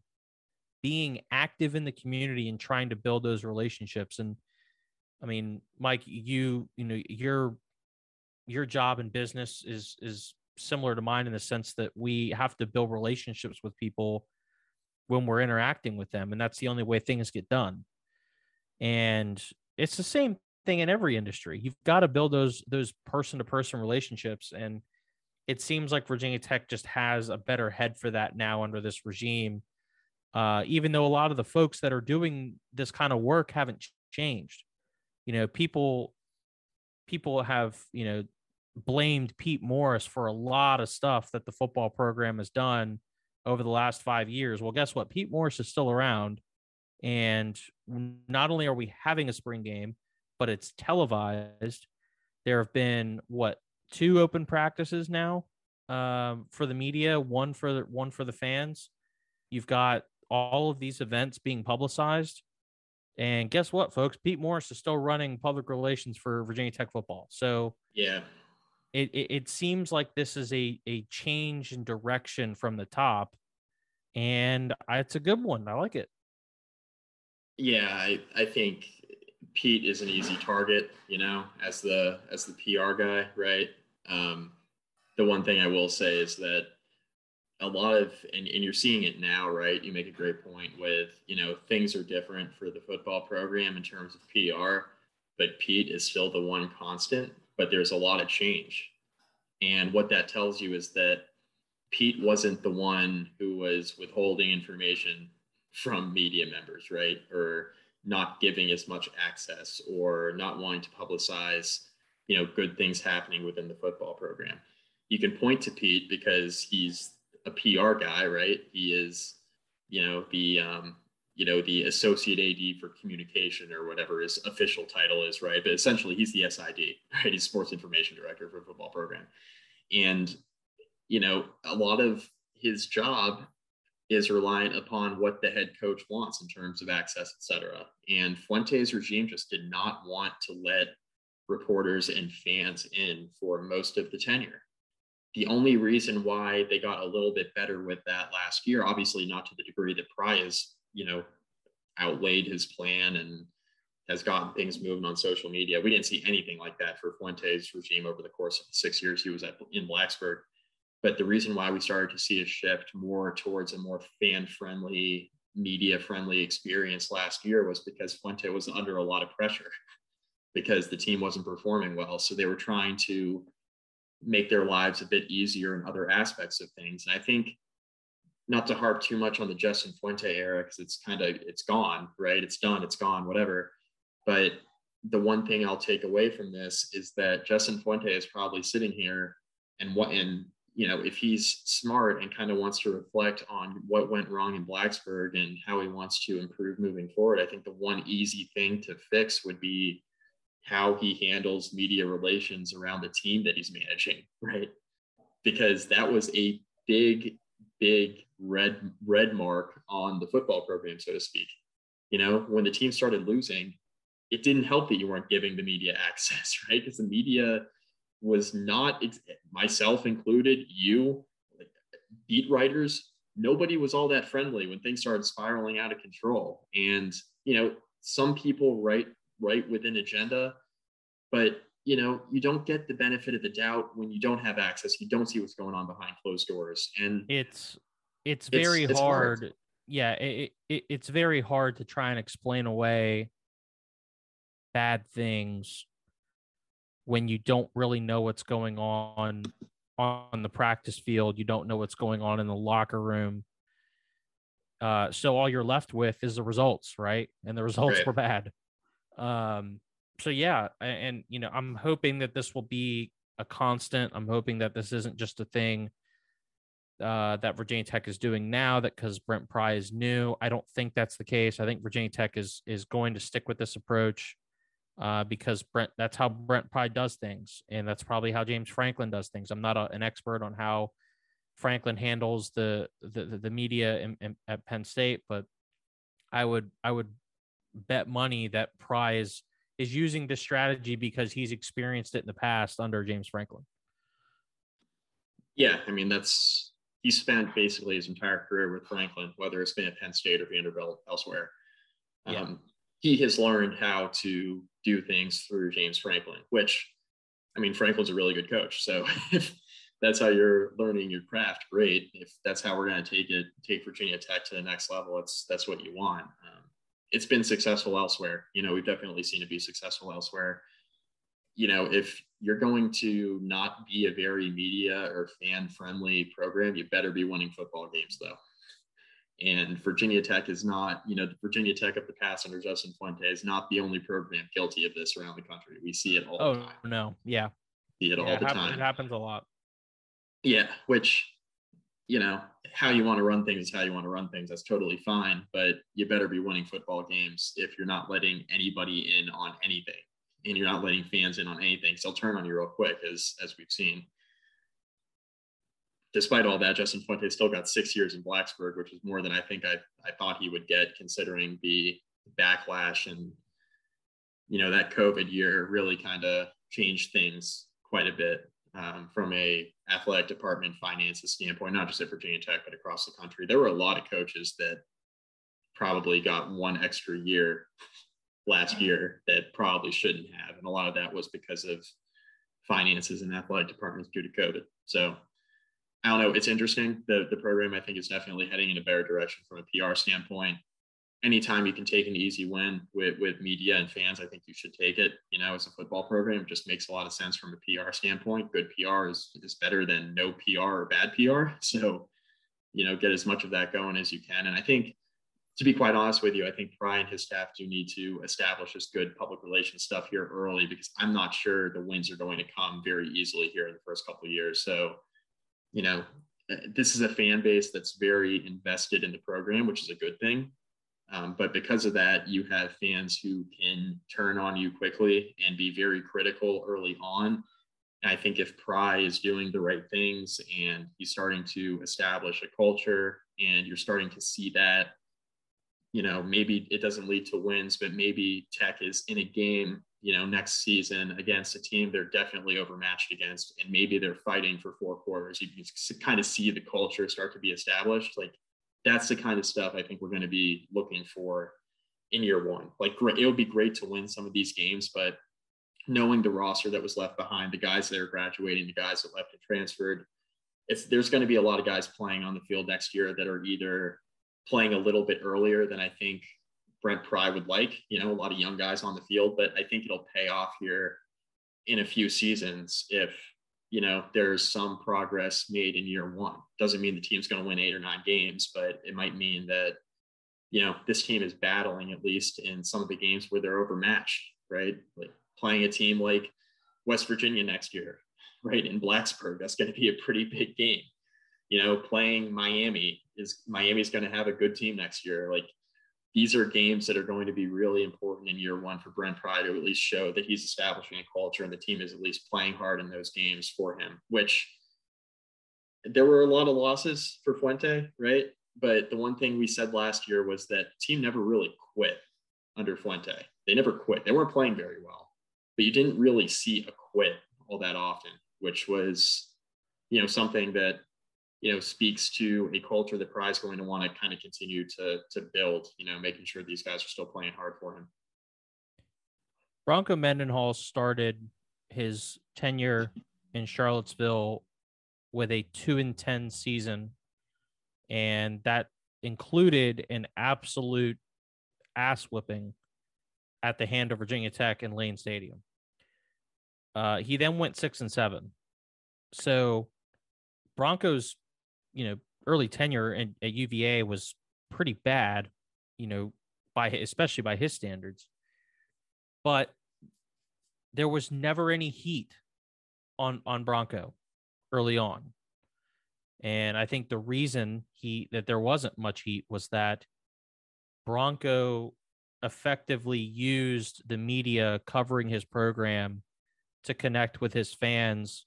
being active in the community and trying to build those relationships. And i mean mike you you know your your job in business is is similar to mine in the sense that we have to build relationships with people when we're interacting with them and that's the only way things get done. And it's the same thing in every industry. You've got to build those those person to person relationships and it seems like virginia tech just has a better head for that now under this regime uh, even though a lot of the folks that are doing this kind of work haven't changed you know people people have you know blamed pete morris for a lot of stuff that the football program has done over the last five years. Well, guess what? Pete Morris is still around. And not only are we having a spring game, but it's televised. There have been what two open practices now um, for the media, one for the one for the fans. You've got all of these events being publicized. And guess what, folks? Pete Morris is still running public relations for Virginia Tech football. So yeah, it, it, it seems like this is a, a change in direction from the top and it's a good one i like it yeah I, I think pete is an easy target you know as the as the pr guy right um, the one thing i will say is that a lot of and, and you're seeing it now right you make a great point with you know things are different for the football program in terms of pr but pete is still the one constant but there's a lot of change. And what that tells you is that Pete wasn't the one who was withholding information from media members, right? Or not giving as much access or not wanting to publicize, you know, good things happening within the football program. You can point to Pete because he's a PR guy, right? He is, you know, the um, you know, the associate AD for communication or whatever his official title is, right? But essentially, he's the SID, right? He's sports information director for football program. And, you know, a lot of his job is reliant upon what the head coach wants in terms of access, et cetera. And Fuente's regime just did not want to let reporters and fans in for most of the tenure. The only reason why they got a little bit better with that last year, obviously not to the degree that Pry has, you know, outlaid his plan and has gotten things moving on social media. We didn't see anything like that for Fuente's regime over the course of the six years he was at in Blacksburg. But the reason why we started to see a shift more towards a more fan friendly, media friendly experience last year was because Fuente was under a lot of pressure because the team wasn't performing well. So they were trying to make their lives a bit easier in other aspects of things. And I think not to harp too much on the Justin Fuente era because it's kind of it's gone, right? It's done, it's gone, whatever. But the one thing I'll take away from this is that Justin Fuente is probably sitting here and what and you know, if he's smart and kind of wants to reflect on what went wrong in Blacksburg and how he wants to improve moving forward, I think the one easy thing to fix would be how he handles media relations around the team that he's managing, right? Because that was a big, big red red mark on the football program, so to speak. You know, when the team started losing, it didn't help that you weren't giving the media access, right? Because the media was not myself included, you, beat writers, nobody was all that friendly when things started spiraling out of control. And you know, some people write write within agenda, but you know, you don't get the benefit of the doubt when you don't have access. You don't see what's going on behind closed doors, and it's it's very it's, hard. hard. Yeah, it, it, it's very hard to try and explain away bad things when you don't really know what's going on on the practice field, you don't know what's going on in the locker room. Uh, so all you're left with is the results, right? And the results right. were bad. Um, so yeah, and, you know, I'm hoping that this will be a constant. I'm hoping that this isn't just a thing uh, that Virginia Tech is doing now. That because Brent Pry is new, I don't think that's the case. I think Virginia Tech is is going to stick with this approach uh, because Brent, that's how Brent Pry does things, and that's probably how James Franklin does things. I'm not a, an expert on how Franklin handles the the, the media in, in, at Penn State, but I would I would bet money that is is using this strategy because he's experienced it in the past under James Franklin. Yeah, I mean that's he spent basically his entire career with Franklin, whether it's been at Penn State or Vanderbilt elsewhere. Yeah. Um, he has learned how to do things through James Franklin, which I mean, Franklin's a really good coach. So if that's how you're learning your craft, great. If that's how we're going to take it, take Virginia Tech to the next level, it's that's what you want. It's been successful elsewhere. You know, we've definitely seen it be successful elsewhere. You know, if you're going to not be a very media or fan friendly program, you better be winning football games, though. And Virginia Tech is not, you know, the Virginia Tech of the past under Justin Fuente is not the only program guilty of this around the country. We see it all oh, the time. no. Yeah. See it yeah, all the it happens, time. It happens a lot. Yeah. Which, you know, how you want to run things is how you want to run things. That's totally fine. But you better be winning football games if you're not letting anybody in on anything and you're not letting fans in on anything. So they'll turn on you real quick, as as we've seen despite all that, Justin Fuente still got six years in Blacksburg, which is more than I think I, I thought he would get considering the backlash and, you know, that COVID year really kind of changed things quite a bit um, from a athletic department finances standpoint, not just at Virginia Tech, but across the country. There were a lot of coaches that probably got one extra year last year that probably shouldn't have. And a lot of that was because of finances and athletic departments due to COVID. So I don't know. It's interesting. The the program I think is definitely heading in a better direction from a PR standpoint. Anytime you can take an easy win with with media and fans, I think you should take it. You know, as a football program, it just makes a lot of sense from a PR standpoint. Good PR is is better than no PR or bad PR. So, you know, get as much of that going as you can. And I think to be quite honest with you, I think Brian and his staff do need to establish this good public relations stuff here early because I'm not sure the wins are going to come very easily here in the first couple of years. So you know, this is a fan base that's very invested in the program, which is a good thing. Um, but because of that, you have fans who can turn on you quickly and be very critical early on. And I think if Pry is doing the right things and he's starting to establish a culture and you're starting to see that, you know, maybe it doesn't lead to wins, but maybe Tech is in a game, you know, next season against a team they're definitely overmatched against, and maybe they're fighting for four quarters. You can kind of see the culture start to be established. Like that's the kind of stuff I think we're going to be looking for in year one. Like, it would be great to win some of these games, but knowing the roster that was left behind, the guys that are graduating, the guys that left and transferred, it's there's going to be a lot of guys playing on the field next year that are either playing a little bit earlier than I think Brent Pry would like. You know, a lot of young guys on the field, but I think it'll pay off here in a few seasons if you know, there's some progress made in year one. Doesn't mean the team's going to win eight or nine games, but it might mean that, you know, this team is battling at least in some of the games where they're overmatched, right? Like playing a team like West Virginia next year, right? In Blacksburg, that's going to be a pretty big game. You know, playing Miami is Miami's going to have a good team next year. Like these are games that are going to be really important in year one for Brent Pry to at least show that he's establishing a culture and the team is at least playing hard in those games for him, which there were a lot of losses for Fuente, right? But the one thing we said last year was that team never really quit under Fuente. They never quit. They weren't playing very well, but you didn't really see a quit all that often, which was, you know, something that you know, speaks to a culture that Pry's going to want to kind of continue to to build. You know, making sure these guys are still playing hard for him. Bronco Mendenhall started his tenure in Charlottesville with a two and ten season, and that included an absolute ass whipping at the hand of Virginia Tech in Lane Stadium. Uh, he then went six and seven. So Broncos you know, early tenure at, at UVA was pretty bad, you know, by especially by his standards. But there was never any heat on on Bronco early on. And I think the reason he that there wasn't much heat was that Bronco effectively used the media covering his program to connect with his fans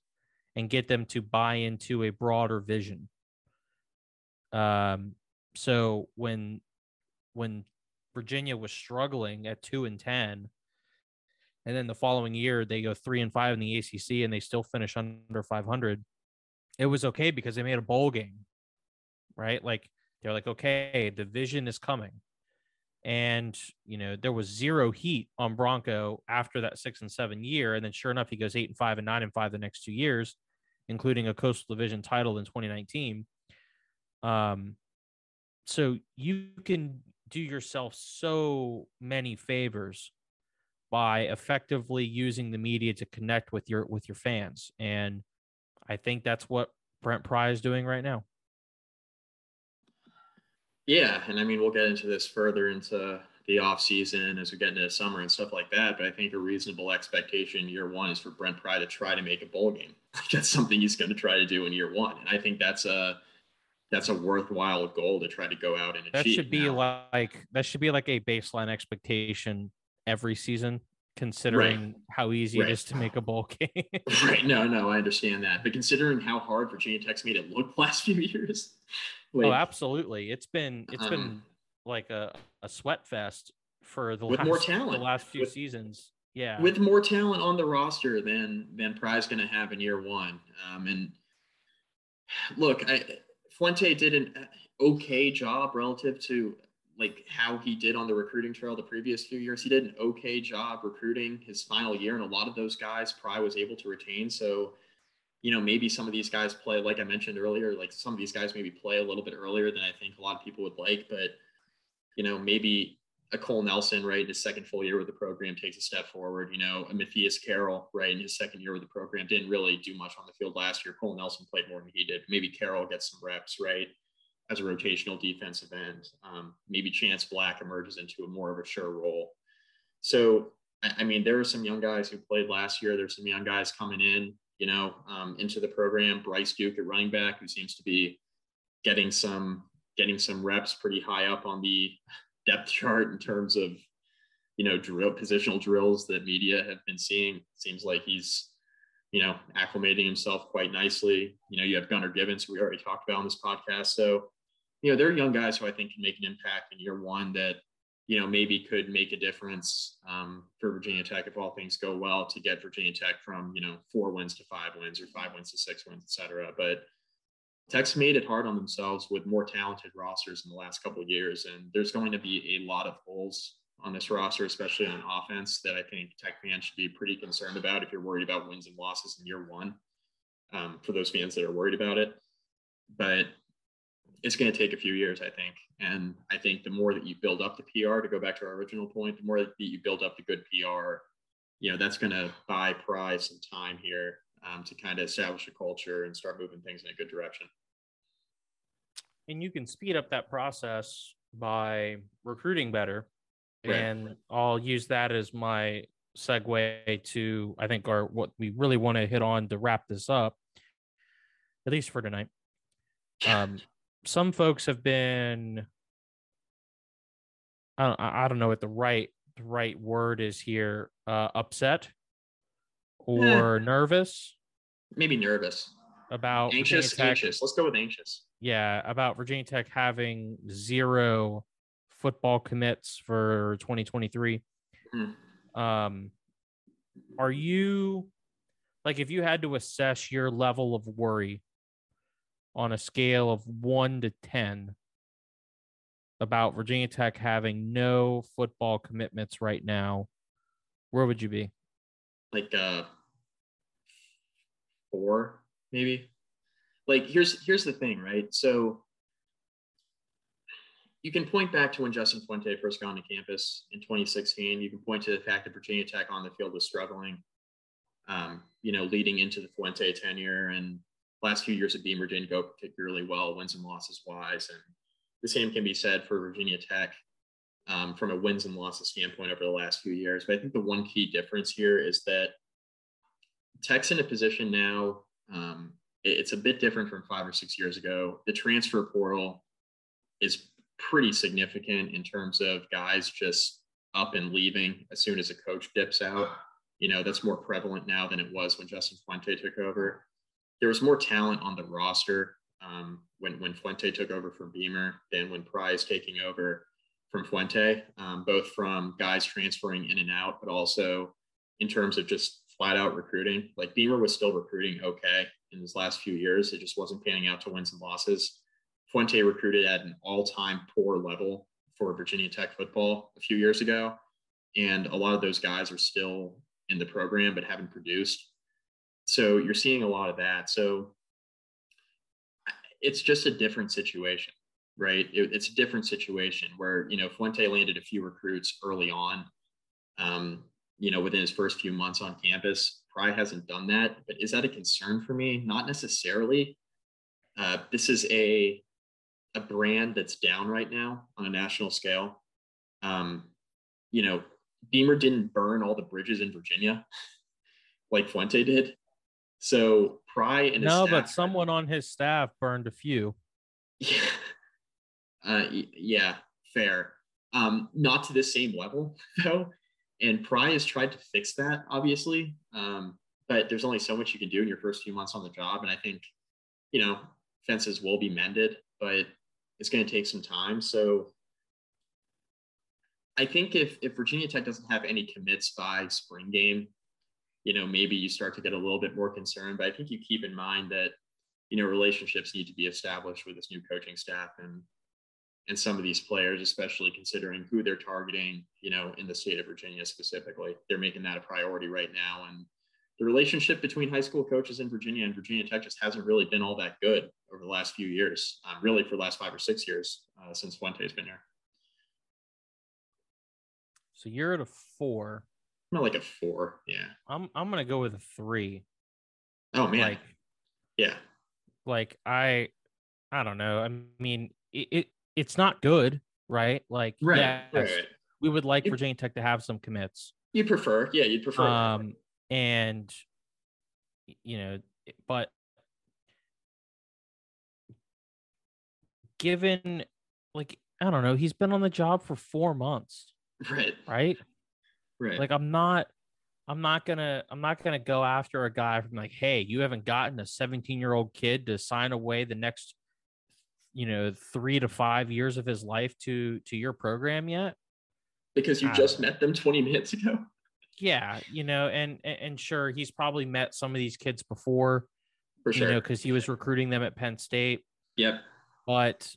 and get them to buy into a broader vision. Um, so when when Virginia was struggling at two and ten, and then the following year they go three and five in the ACC and they still finish under 500, it was okay because they made a bowl game, right? Like they're like, okay, the vision is coming. And you know there was zero heat on Bronco after that six and seven year, and then sure enough, he goes eight and five and nine and five the next two years, including a Coastal Division title in 2019. Um, so you can do yourself so many favors by effectively using the media to connect with your with your fans and i think that's what brent pry is doing right now. Yeah and i mean we'll get into this further into the off season as we get into summer and stuff like that but i think a reasonable expectation year one is for brent pry to try to make a bowl game. That's something he's going to try to do in year one and i think that's a that's a worthwhile goal to try to go out and achieve. That should be now. like that should be like a baseline expectation every season, considering right. how easy right. it is to make a bowl game. right. No, no, I understand that. But considering how hard Virginia Tech's made it look last few years. Oh, like, oh, absolutely. It's been it's um, been like a, a sweat fest for the with last, more talent the last few with, seasons. Yeah. With more talent on the roster than than Pry's gonna have in year one. Um and look, I Fuente did an uh, okay job relative to like how he did on the recruiting trail the previous few years. He did an okay job recruiting his final year, and a lot of those guys Pry was able to retain. So, you know, maybe some of these guys play, like I mentioned earlier, like some of these guys maybe play a little bit earlier than I think a lot of people would like. But, you know, maybe a Cole Nelson, right, in his second full year with the program takes a step forward. You know, a Matthias Carroll, right, in his second year with the program didn't really do much on the field last year. Cole Nelson played more than he did. Maybe Carroll gets some reps, right, as a rotational defensive end. Um, maybe Chance Black emerges into a more of a sure role. So, I mean, there are some young guys who played last year. There's some young guys coming in, you know, um, into the program. Bryce Duke at running back, who seems to be getting some getting some reps pretty high up on the depth chart in terms of you know drill positional drills that media have been seeing. Seems like he's you know acclimating himself quite nicely. You know, you have Gunnar Givens, who we already talked about on this podcast. So you know, they're young guys who I think can make an impact in year one that you know, maybe could make a difference um, for Virginia Tech if all things go well to get Virginia Tech from, you know, four wins to five wins or five wins to six wins, et cetera. But Tech's made it hard on themselves with more talented rosters in the last couple of years. And there's going to be a lot of holes on this roster, especially on offense, that I think Tech fans should be pretty concerned about if you're worried about wins and losses in year one. Um, for those fans that are worried about it. But it's going to take a few years, I think. And I think the more that you build up the PR, to go back to our original point, the more that you build up the good PR, you know, that's going to buy Pry some time here um, to kind of establish a culture and start moving things in a good direction. And you can speed up that process by recruiting better. Right. And I'll use that as my segue to, I think, our what we really want to hit on to wrap this up, at least for tonight. Um, some folks have been I don't, I don't know what the right the right word is here uh, upset or nervous maybe nervous about anxious Tech, anxious let's go with anxious yeah about virginia tech having zero football commits for 2023 mm-hmm. um are you like if you had to assess your level of worry on a scale of one to 10 about Virginia Tech having no football commitments right now, where would you be? Like uh four, maybe. Like here's here's the thing, right? So you can point back to when Justin Fuente first got on campus in 2016. You can point to the fact that Virginia Tech on the field was struggling, um, you know, leading into the Fuente tenure. And last few years at Beamer didn't go particularly well, wins and losses wise. And the same can be said for Virginia Tech um, from a wins and losses standpoint over the last few years. But I think the one key difference here is that Tech's in a position now, um, it's a bit different from five or six years ago. The transfer portal is pretty significant in terms of guys just up and leaving as soon as a coach dips out. You know, that's more prevalent now than it was when Justin Fuente took over there was more talent on the roster um, when when Fuente took over from Beamer than when Pry is taking over from Fuente, um, both from guys transferring in and out, but also in terms of just flat out recruiting. Like Beamer was still recruiting okay in his last few years. It just wasn't panning out to wins and losses. Fuente recruited at an all-time poor level for Virginia Tech football a few years ago. And a lot of those guys are still in the program but haven't produced so you're seeing a lot of that. So it's just a different situation, right? It, it's a different situation where, you know, Fuente landed a few recruits early on, um, you know, within his first few months on campus. Pry hasn't done that, but is that a concern for me? Not necessarily. Uh, this is a, a brand that's down right now on a national scale. Um, you know, Beamer didn't burn all the bridges in Virginia like Fuente did. So Pry and no, but someone on his staff burned a few. Yeah, uh, yeah, fair. Um, not to the same level though, and Pry has tried to fix that, obviously. Um, but there's only so much you can do in your first few months on the job, and I think, you know, fences will be mended, but it's going to take some time. So I think if if Virginia Tech doesn't have any commits by spring game, you know, maybe you start to get a little bit more concerned. But I think you keep in mind that, you know, relationships need to be established with this new coaching staff and and some of these players, especially considering who they're targeting, you know, in the state of Virginia specifically. They're making that a priority right now. And the relationship between high school coaches in Virginia and Virginia Tech just hasn't really been all that good over the last few years, um, really for the last five or six years uh, since Fuente's been here. So you're at a four. I'm like a four. Yeah. I'm I'm gonna go with a three. Oh man. Like, yeah. Like I, I don't know. I mean, it, it it's not good, right? Like, right, right. we would like Virginia Tech to have some commits. You prefer, yeah, you'd prefer. Um, and you know, but given like I don't know. He's been on the job for four months. Right. Right. Right. Like I'm not. I'm not gonna. I'm not gonna go after a guy from like, hey, you haven't gotten a 17 year old kid to sign away the next, you know, three to five years of his life to to your program yet. Because you uh, just met them 20 minutes ago. Yeah, you know, and and sure, he's probably met some of these kids before. For sure. You know, because he was recruiting them at Penn State. Yep. But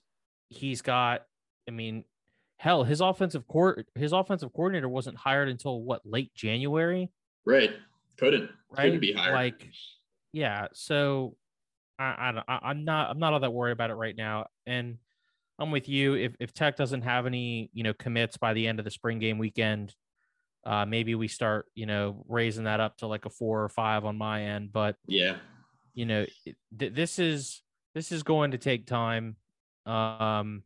he's got. I mean, hell, his offensive court, his offensive coordinator wasn't hired until what late January. Right. Couldn't. Right. Couldn't be hired. Like, yeah. So, I, I I'm not I'm not all that worried about it right now, and I'm with you. If if Tech doesn't have any you know commits by the end of the spring game weekend, uh, maybe we start you know raising that up to like a four or five on my end. But yeah, you know th- this is this is going to take time. Um,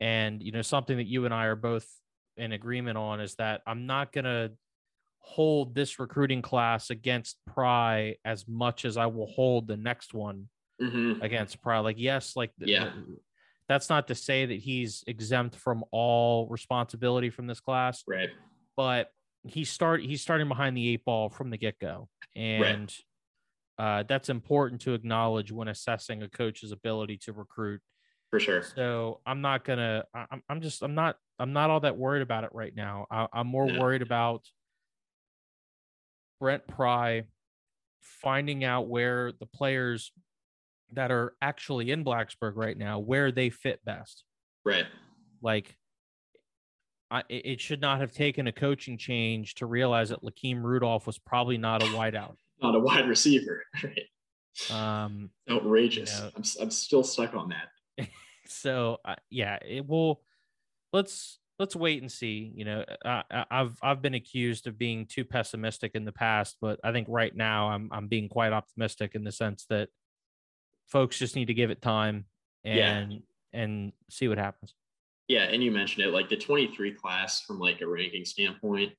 and you know something that you and I are both in agreement on is that I'm not gonna hold this recruiting class against Pry as much as I will hold the next one mm-hmm. against Pry. Like, yes, like yeah, that's not to say that he's exempt from all responsibility from this class, right? But he start he's starting behind the eight ball from the get go, and right. uh, that's important to acknowledge when assessing a coach's ability to recruit. For sure. So I'm not gonna. I'm, I'm just. I'm not. I'm not all that worried about it right now. I, am more yeah. worried about Brent Pry finding out where the players that are actually in Blacksburg right now, where they fit best. Right. Like, I, it should not have taken a coaching change to realize that Lakeem Rudolph was probably not a wideout. Not a wide receiver. Right. Um, outrageous. You know, I'm, I'm still stuck on that. so uh, yeah, it will. Let's let's wait and see. You know, I, I've I've been accused of being too pessimistic in the past, but I think right now I'm I'm being quite optimistic in the sense that folks just need to give it time and yeah. and see what happens. Yeah, and you mentioned it like the 23 class from like a ranking standpoint,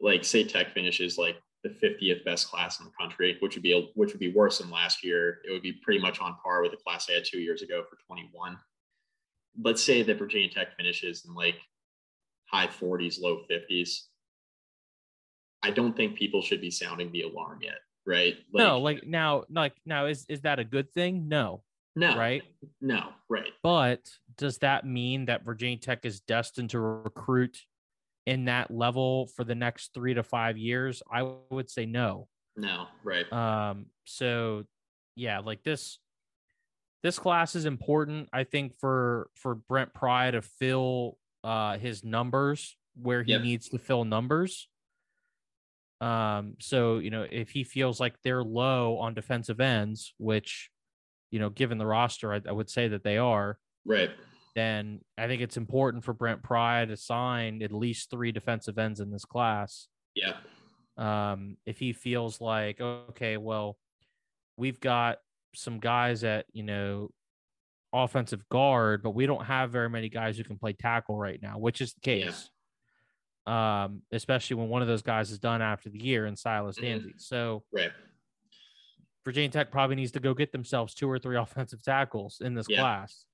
like say Tech finishes like the 50th best class in the country, which would be a, which would be worse than last year. It would be pretty much on par with the class I had two years ago for 21 let's say that Virginia Tech finishes in like high 40s, low 50s. I don't think people should be sounding the alarm yet, right? Like, no, like now, like now, is is that a good thing? No. No. Right? No, right. But does that mean that Virginia Tech is destined to recruit in that level for the next three to five years? I would say no. No, right. Um, so yeah, like this this class is important, I think, for for Brent Pry to fill uh, his numbers where he yep. needs to fill numbers. Um, so you know, if he feels like they're low on defensive ends, which you know, given the roster, I, I would say that they are right. Then I think it's important for Brent Pry to sign at least three defensive ends in this class. Yeah. Um, if he feels like okay, well, we've got some guys at you know offensive guard, but we don't have very many guys who can play tackle right now, which is the case. Yeah. Um, especially when one of those guys is done after the year in Silas mm-hmm. So right. Virginia Tech probably needs to go get themselves two or three offensive tackles in this yeah. class.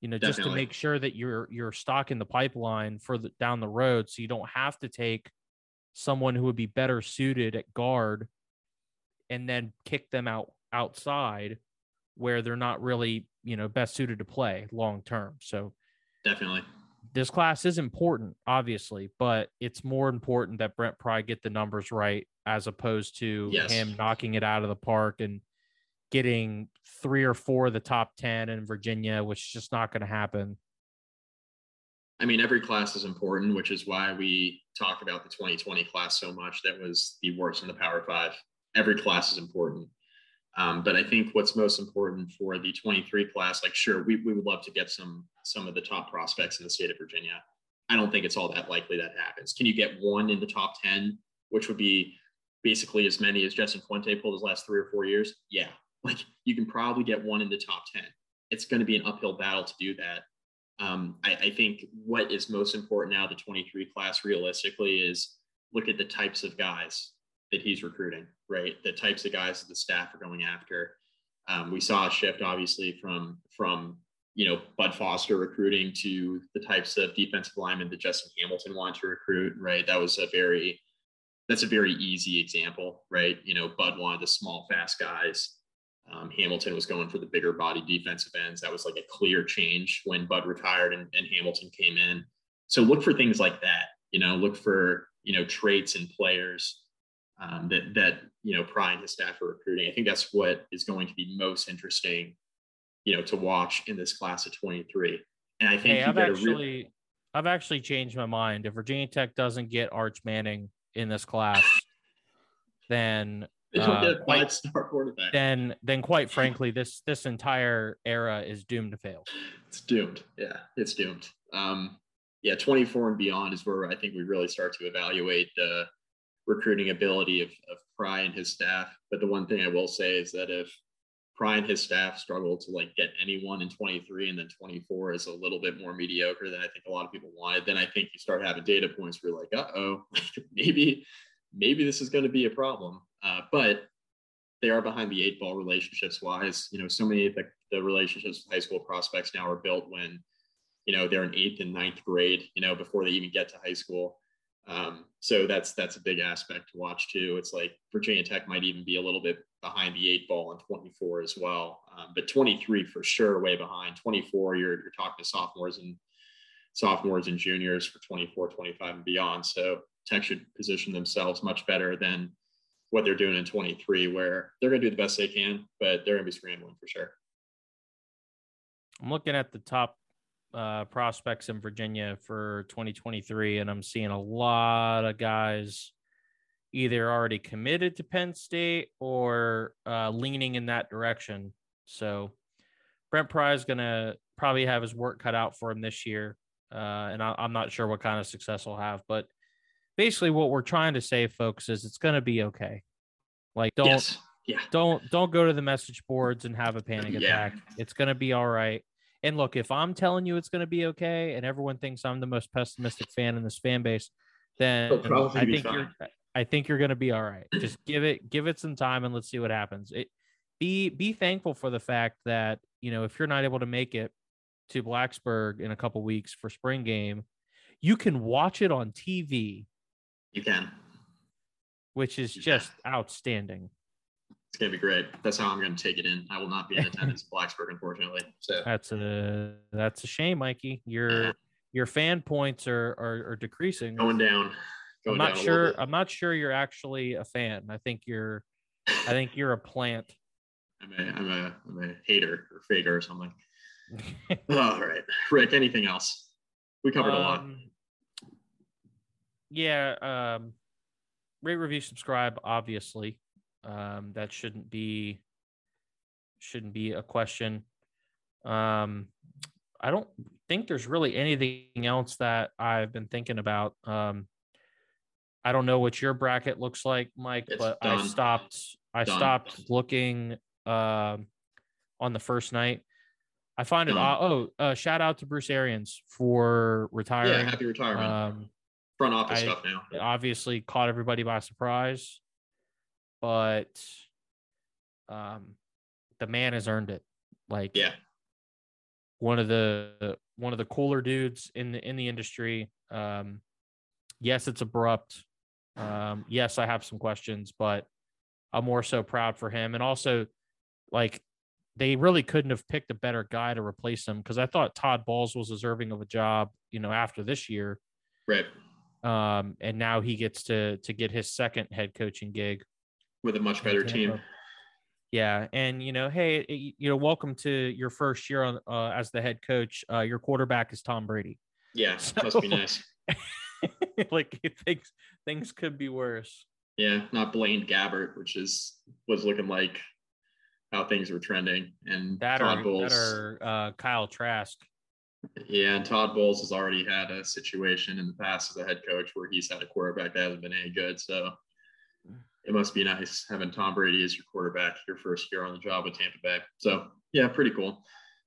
You know, Definitely. just to make sure that you're you're stocking the pipeline for the down the road, so you don't have to take someone who would be better suited at guard and then kick them out outside where they're not really, you know, best suited to play long term. So definitely this class is important, obviously, but it's more important that Brent Pry get the numbers right as opposed to yes. him knocking it out of the park and getting three or four of the top 10 in Virginia, which is just not going to happen. I mean, every class is important, which is why we talk about the 2020 class so much. That was the worst in the Power Five. Every class is important. Um, but I think what's most important for the 23 class, like sure, we, we would love to get some some of the top prospects in the state of Virginia. I don't think it's all that likely that happens. Can you get one in the top 10, which would be basically as many as Justin Fuente pulled his last three or four years? Yeah. Like you can probably get one in the top 10. It's going to be an uphill battle to do that. Um, I, I think what is most important now, the 23 class realistically, is look at the types of guys that he's recruiting, right? The types of guys that the staff are going after. Um, we saw a shift, obviously, from from you know, Bud Foster recruiting to the types of defensive linemen that Justin Hamilton wanted to recruit, right? That was a very, that's a very easy example, right? You know, Bud wanted the small, fast guys. Um, Hamilton was going for the bigger body defensive ends. That was like a clear change when Bud retired and, and Hamilton came in. So look for things like that, you know, look for, you know, traits and players um, that, that, you know, Pry and his staff are recruiting. I think that's what is going to be most interesting you know, to watch in this class of 23. And I think hey, I've actually I've actually changed my mind. If Virginia Tech doesn't get Arch Manning in this class, then uh, quite, then then quite frankly, this this entire era is doomed to fail. It's doomed. Yeah, it's doomed. Um, yeah, 24 and beyond is where I think we really start to evaluate the recruiting ability of, of Pry and his staff. But the one thing I will say is that if Pry and his staff struggle to like get anyone in 23 and then 24 is a little bit more mediocre than I think a lot of people wanted, then I think you start having data points where you're like, uh-oh, maybe, maybe this is going to be a problem. Uh, but they are behind the eight ball relationships wise. You know, so many of the, the relationships with high school prospects now are built when, you know, they're in eighth and ninth grade, you know, before they even get to high school. Um, so that's that's a big aspect to watch too. It's like Virginia Tech might even be a little bit behind the eight ball in 24 as well, um, but 23 for sure way behind. 24, you're you're talking to sophomores and sophomores and juniors for 24, 25 and beyond. So Tech should position themselves much better than what they're doing in 23, where they're going to do the best they can, but they're going to be scrambling for sure. I'm looking at the top uh, prospects in Virginia for 2023, and I'm seeing a lot of guys either already committed to Penn State or uh, leaning in that direction. So Brent Pry is going to probably have his work cut out for him this year. Uh, and I, am not sure what kind of success he'll have, but basically what we're trying to say, folks, is it's going to be okay. Like, don't, yes. yeah. don't, don't go to the message boards and have a panic yeah. attack. It's going to be all right. And look, if I'm telling you it's going to be okay, and everyone thinks I'm the most pessimistic fan in this fan base, then I think you're I think you're going to be all right. Just give it give it some time and let's see what happens. It be be thankful for the fact that you know if you're not able to make it to Blacksburg in a couple weeks for spring game, you can watch it on TV. You can, which is you just can. outstanding. It's gonna be great. That's how I'm gonna take it in. I will not be in attendance at Blacksburg, unfortunately. So that's a that's a shame, Mikey. Your yeah. your fan points are, are, are decreasing. Going down. Going I'm not sure. I'm not sure you're actually a fan. I think you're. I think you're a plant. I'm a I'm a I'm a hater or faker or something. All right, Rick. Anything else? We covered um, a lot. Um, yeah. Um, rate, review, subscribe. Obviously. Um, that shouldn't be shouldn't be a question. Um, I don't think there's really anything else that I've been thinking about. Um, I don't know what your bracket looks like, Mike, it's but done. I stopped. I done. stopped looking um, on the first night. I find it. oh, uh, shout out to Bruce Arians for retiring. Yeah, happy retirement. Um, Front office I stuff now. Obviously, caught everybody by surprise but um, the man has earned it. Like, yeah, one of the one of the cooler dudes in the in the industry. Um, yes, it's abrupt. Um, yes, I have some questions, but I'm more so proud for him. And also, like, they really couldn't have picked a better guy to replace him because I thought Todd Bowles was deserving of a job, you know, after this year. Right. Um, and now he gets to to get his second head coaching gig with a much better team. Yeah, and you know, hey, you know, welcome to your first year on uh, as the head coach. Uh, your quarterback is Tom Brady. Yeah, so, must be nice. like things things could be worse. Yeah, not Blaine Gabbert, which is was looking like how things were trending, and that Todd or, Bowles, that or uh, Kyle Trask. Yeah, and Todd Bowles has already had a situation in the past as a head coach where he's had a quarterback that hasn't been any good. So it must be nice having Tom Brady as your quarterback your first year on the job with Tampa Bay. So yeah, pretty cool.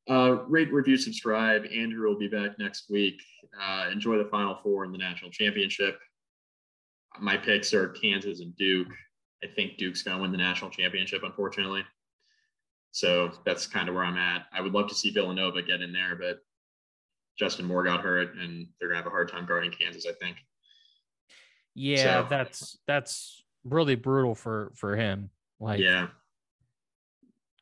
Uh, rate, review, subscribe. Andrew will be back next week. Uh, enjoy the Final Four and the national championship. My picks are Kansas and Duke. I think Duke's going to win the national championship, unfortunately. So that's kind of where I'm at. I would love to see Villanova get in there, but Justin Moore got hurt and they're gonna have a hard time guarding Kansas, I think. Yeah, so, that's that's really brutal for for him. Like yeah.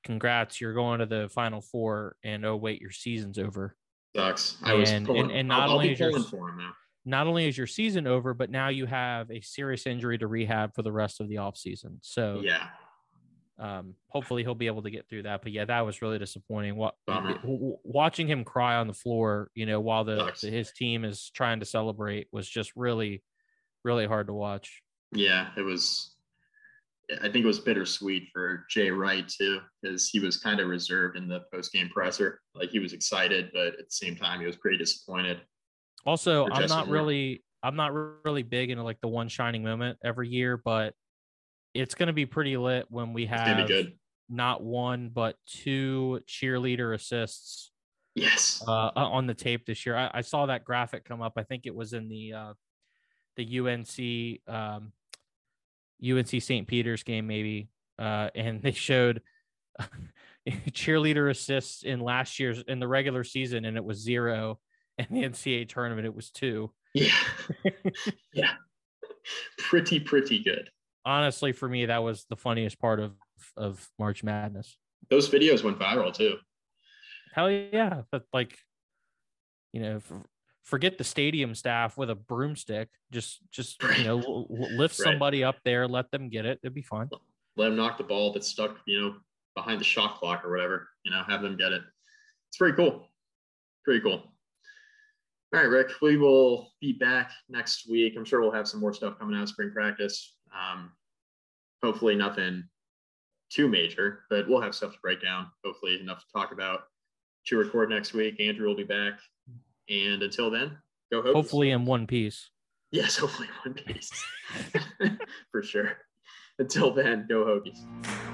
Congrats, you're going to the final four and oh wait, your season's over. Sucks. I was and, pulling, and, and not I'll, only I'll is your, for him now. Not only is your season over, but now you have a serious injury to rehab for the rest of the offseason. So yeah, um, hopefully he'll be able to get through that. But yeah, that was really disappointing. What watching him cry on the floor, you know, while the, the, his team is trying to celebrate was just really, really hard to watch. Yeah, it was. I think it was bittersweet for Jay Wright too, because he was kind of reserved in the post game presser. Like he was excited, but at the same time, he was pretty disappointed. Also, I'm not really, I'm not really big into like the one shining moment every year, but it's going to be pretty lit when we have not one but two cheerleader assists. Yes. Uh, on the tape this year, I, I, saw that graphic come up. I think it was in the uh, the UNC um, UNC St. Peter's game, maybe, uh, and they showed cheerleader assists in last year's in the regular season, and it was zero, and the NCAA tournament it was two. Yeah, yeah, pretty pretty good honestly, for me, that was the funniest part of of March Madness. Those videos went viral too. Hell yeah! But like, you know, forget the stadium staff with a broomstick. Just, just you know, lift right. somebody up there, let them get it. It'd be fun. Let them knock the ball that's stuck, you know, behind the shot clock or whatever. You know, have them get it. It's pretty cool. Pretty cool. All right, Rick, we will be back next week. I'm sure we'll have some more stuff coming out of spring practice. Um, hopefully nothing too major, but we'll have stuff to break down. Hopefully enough to talk about to record next week. Andrew will be back. And until then, go Hokies. Hopefully in one piece. Yes, hopefully in one piece. For sure. Until then, go Hokies.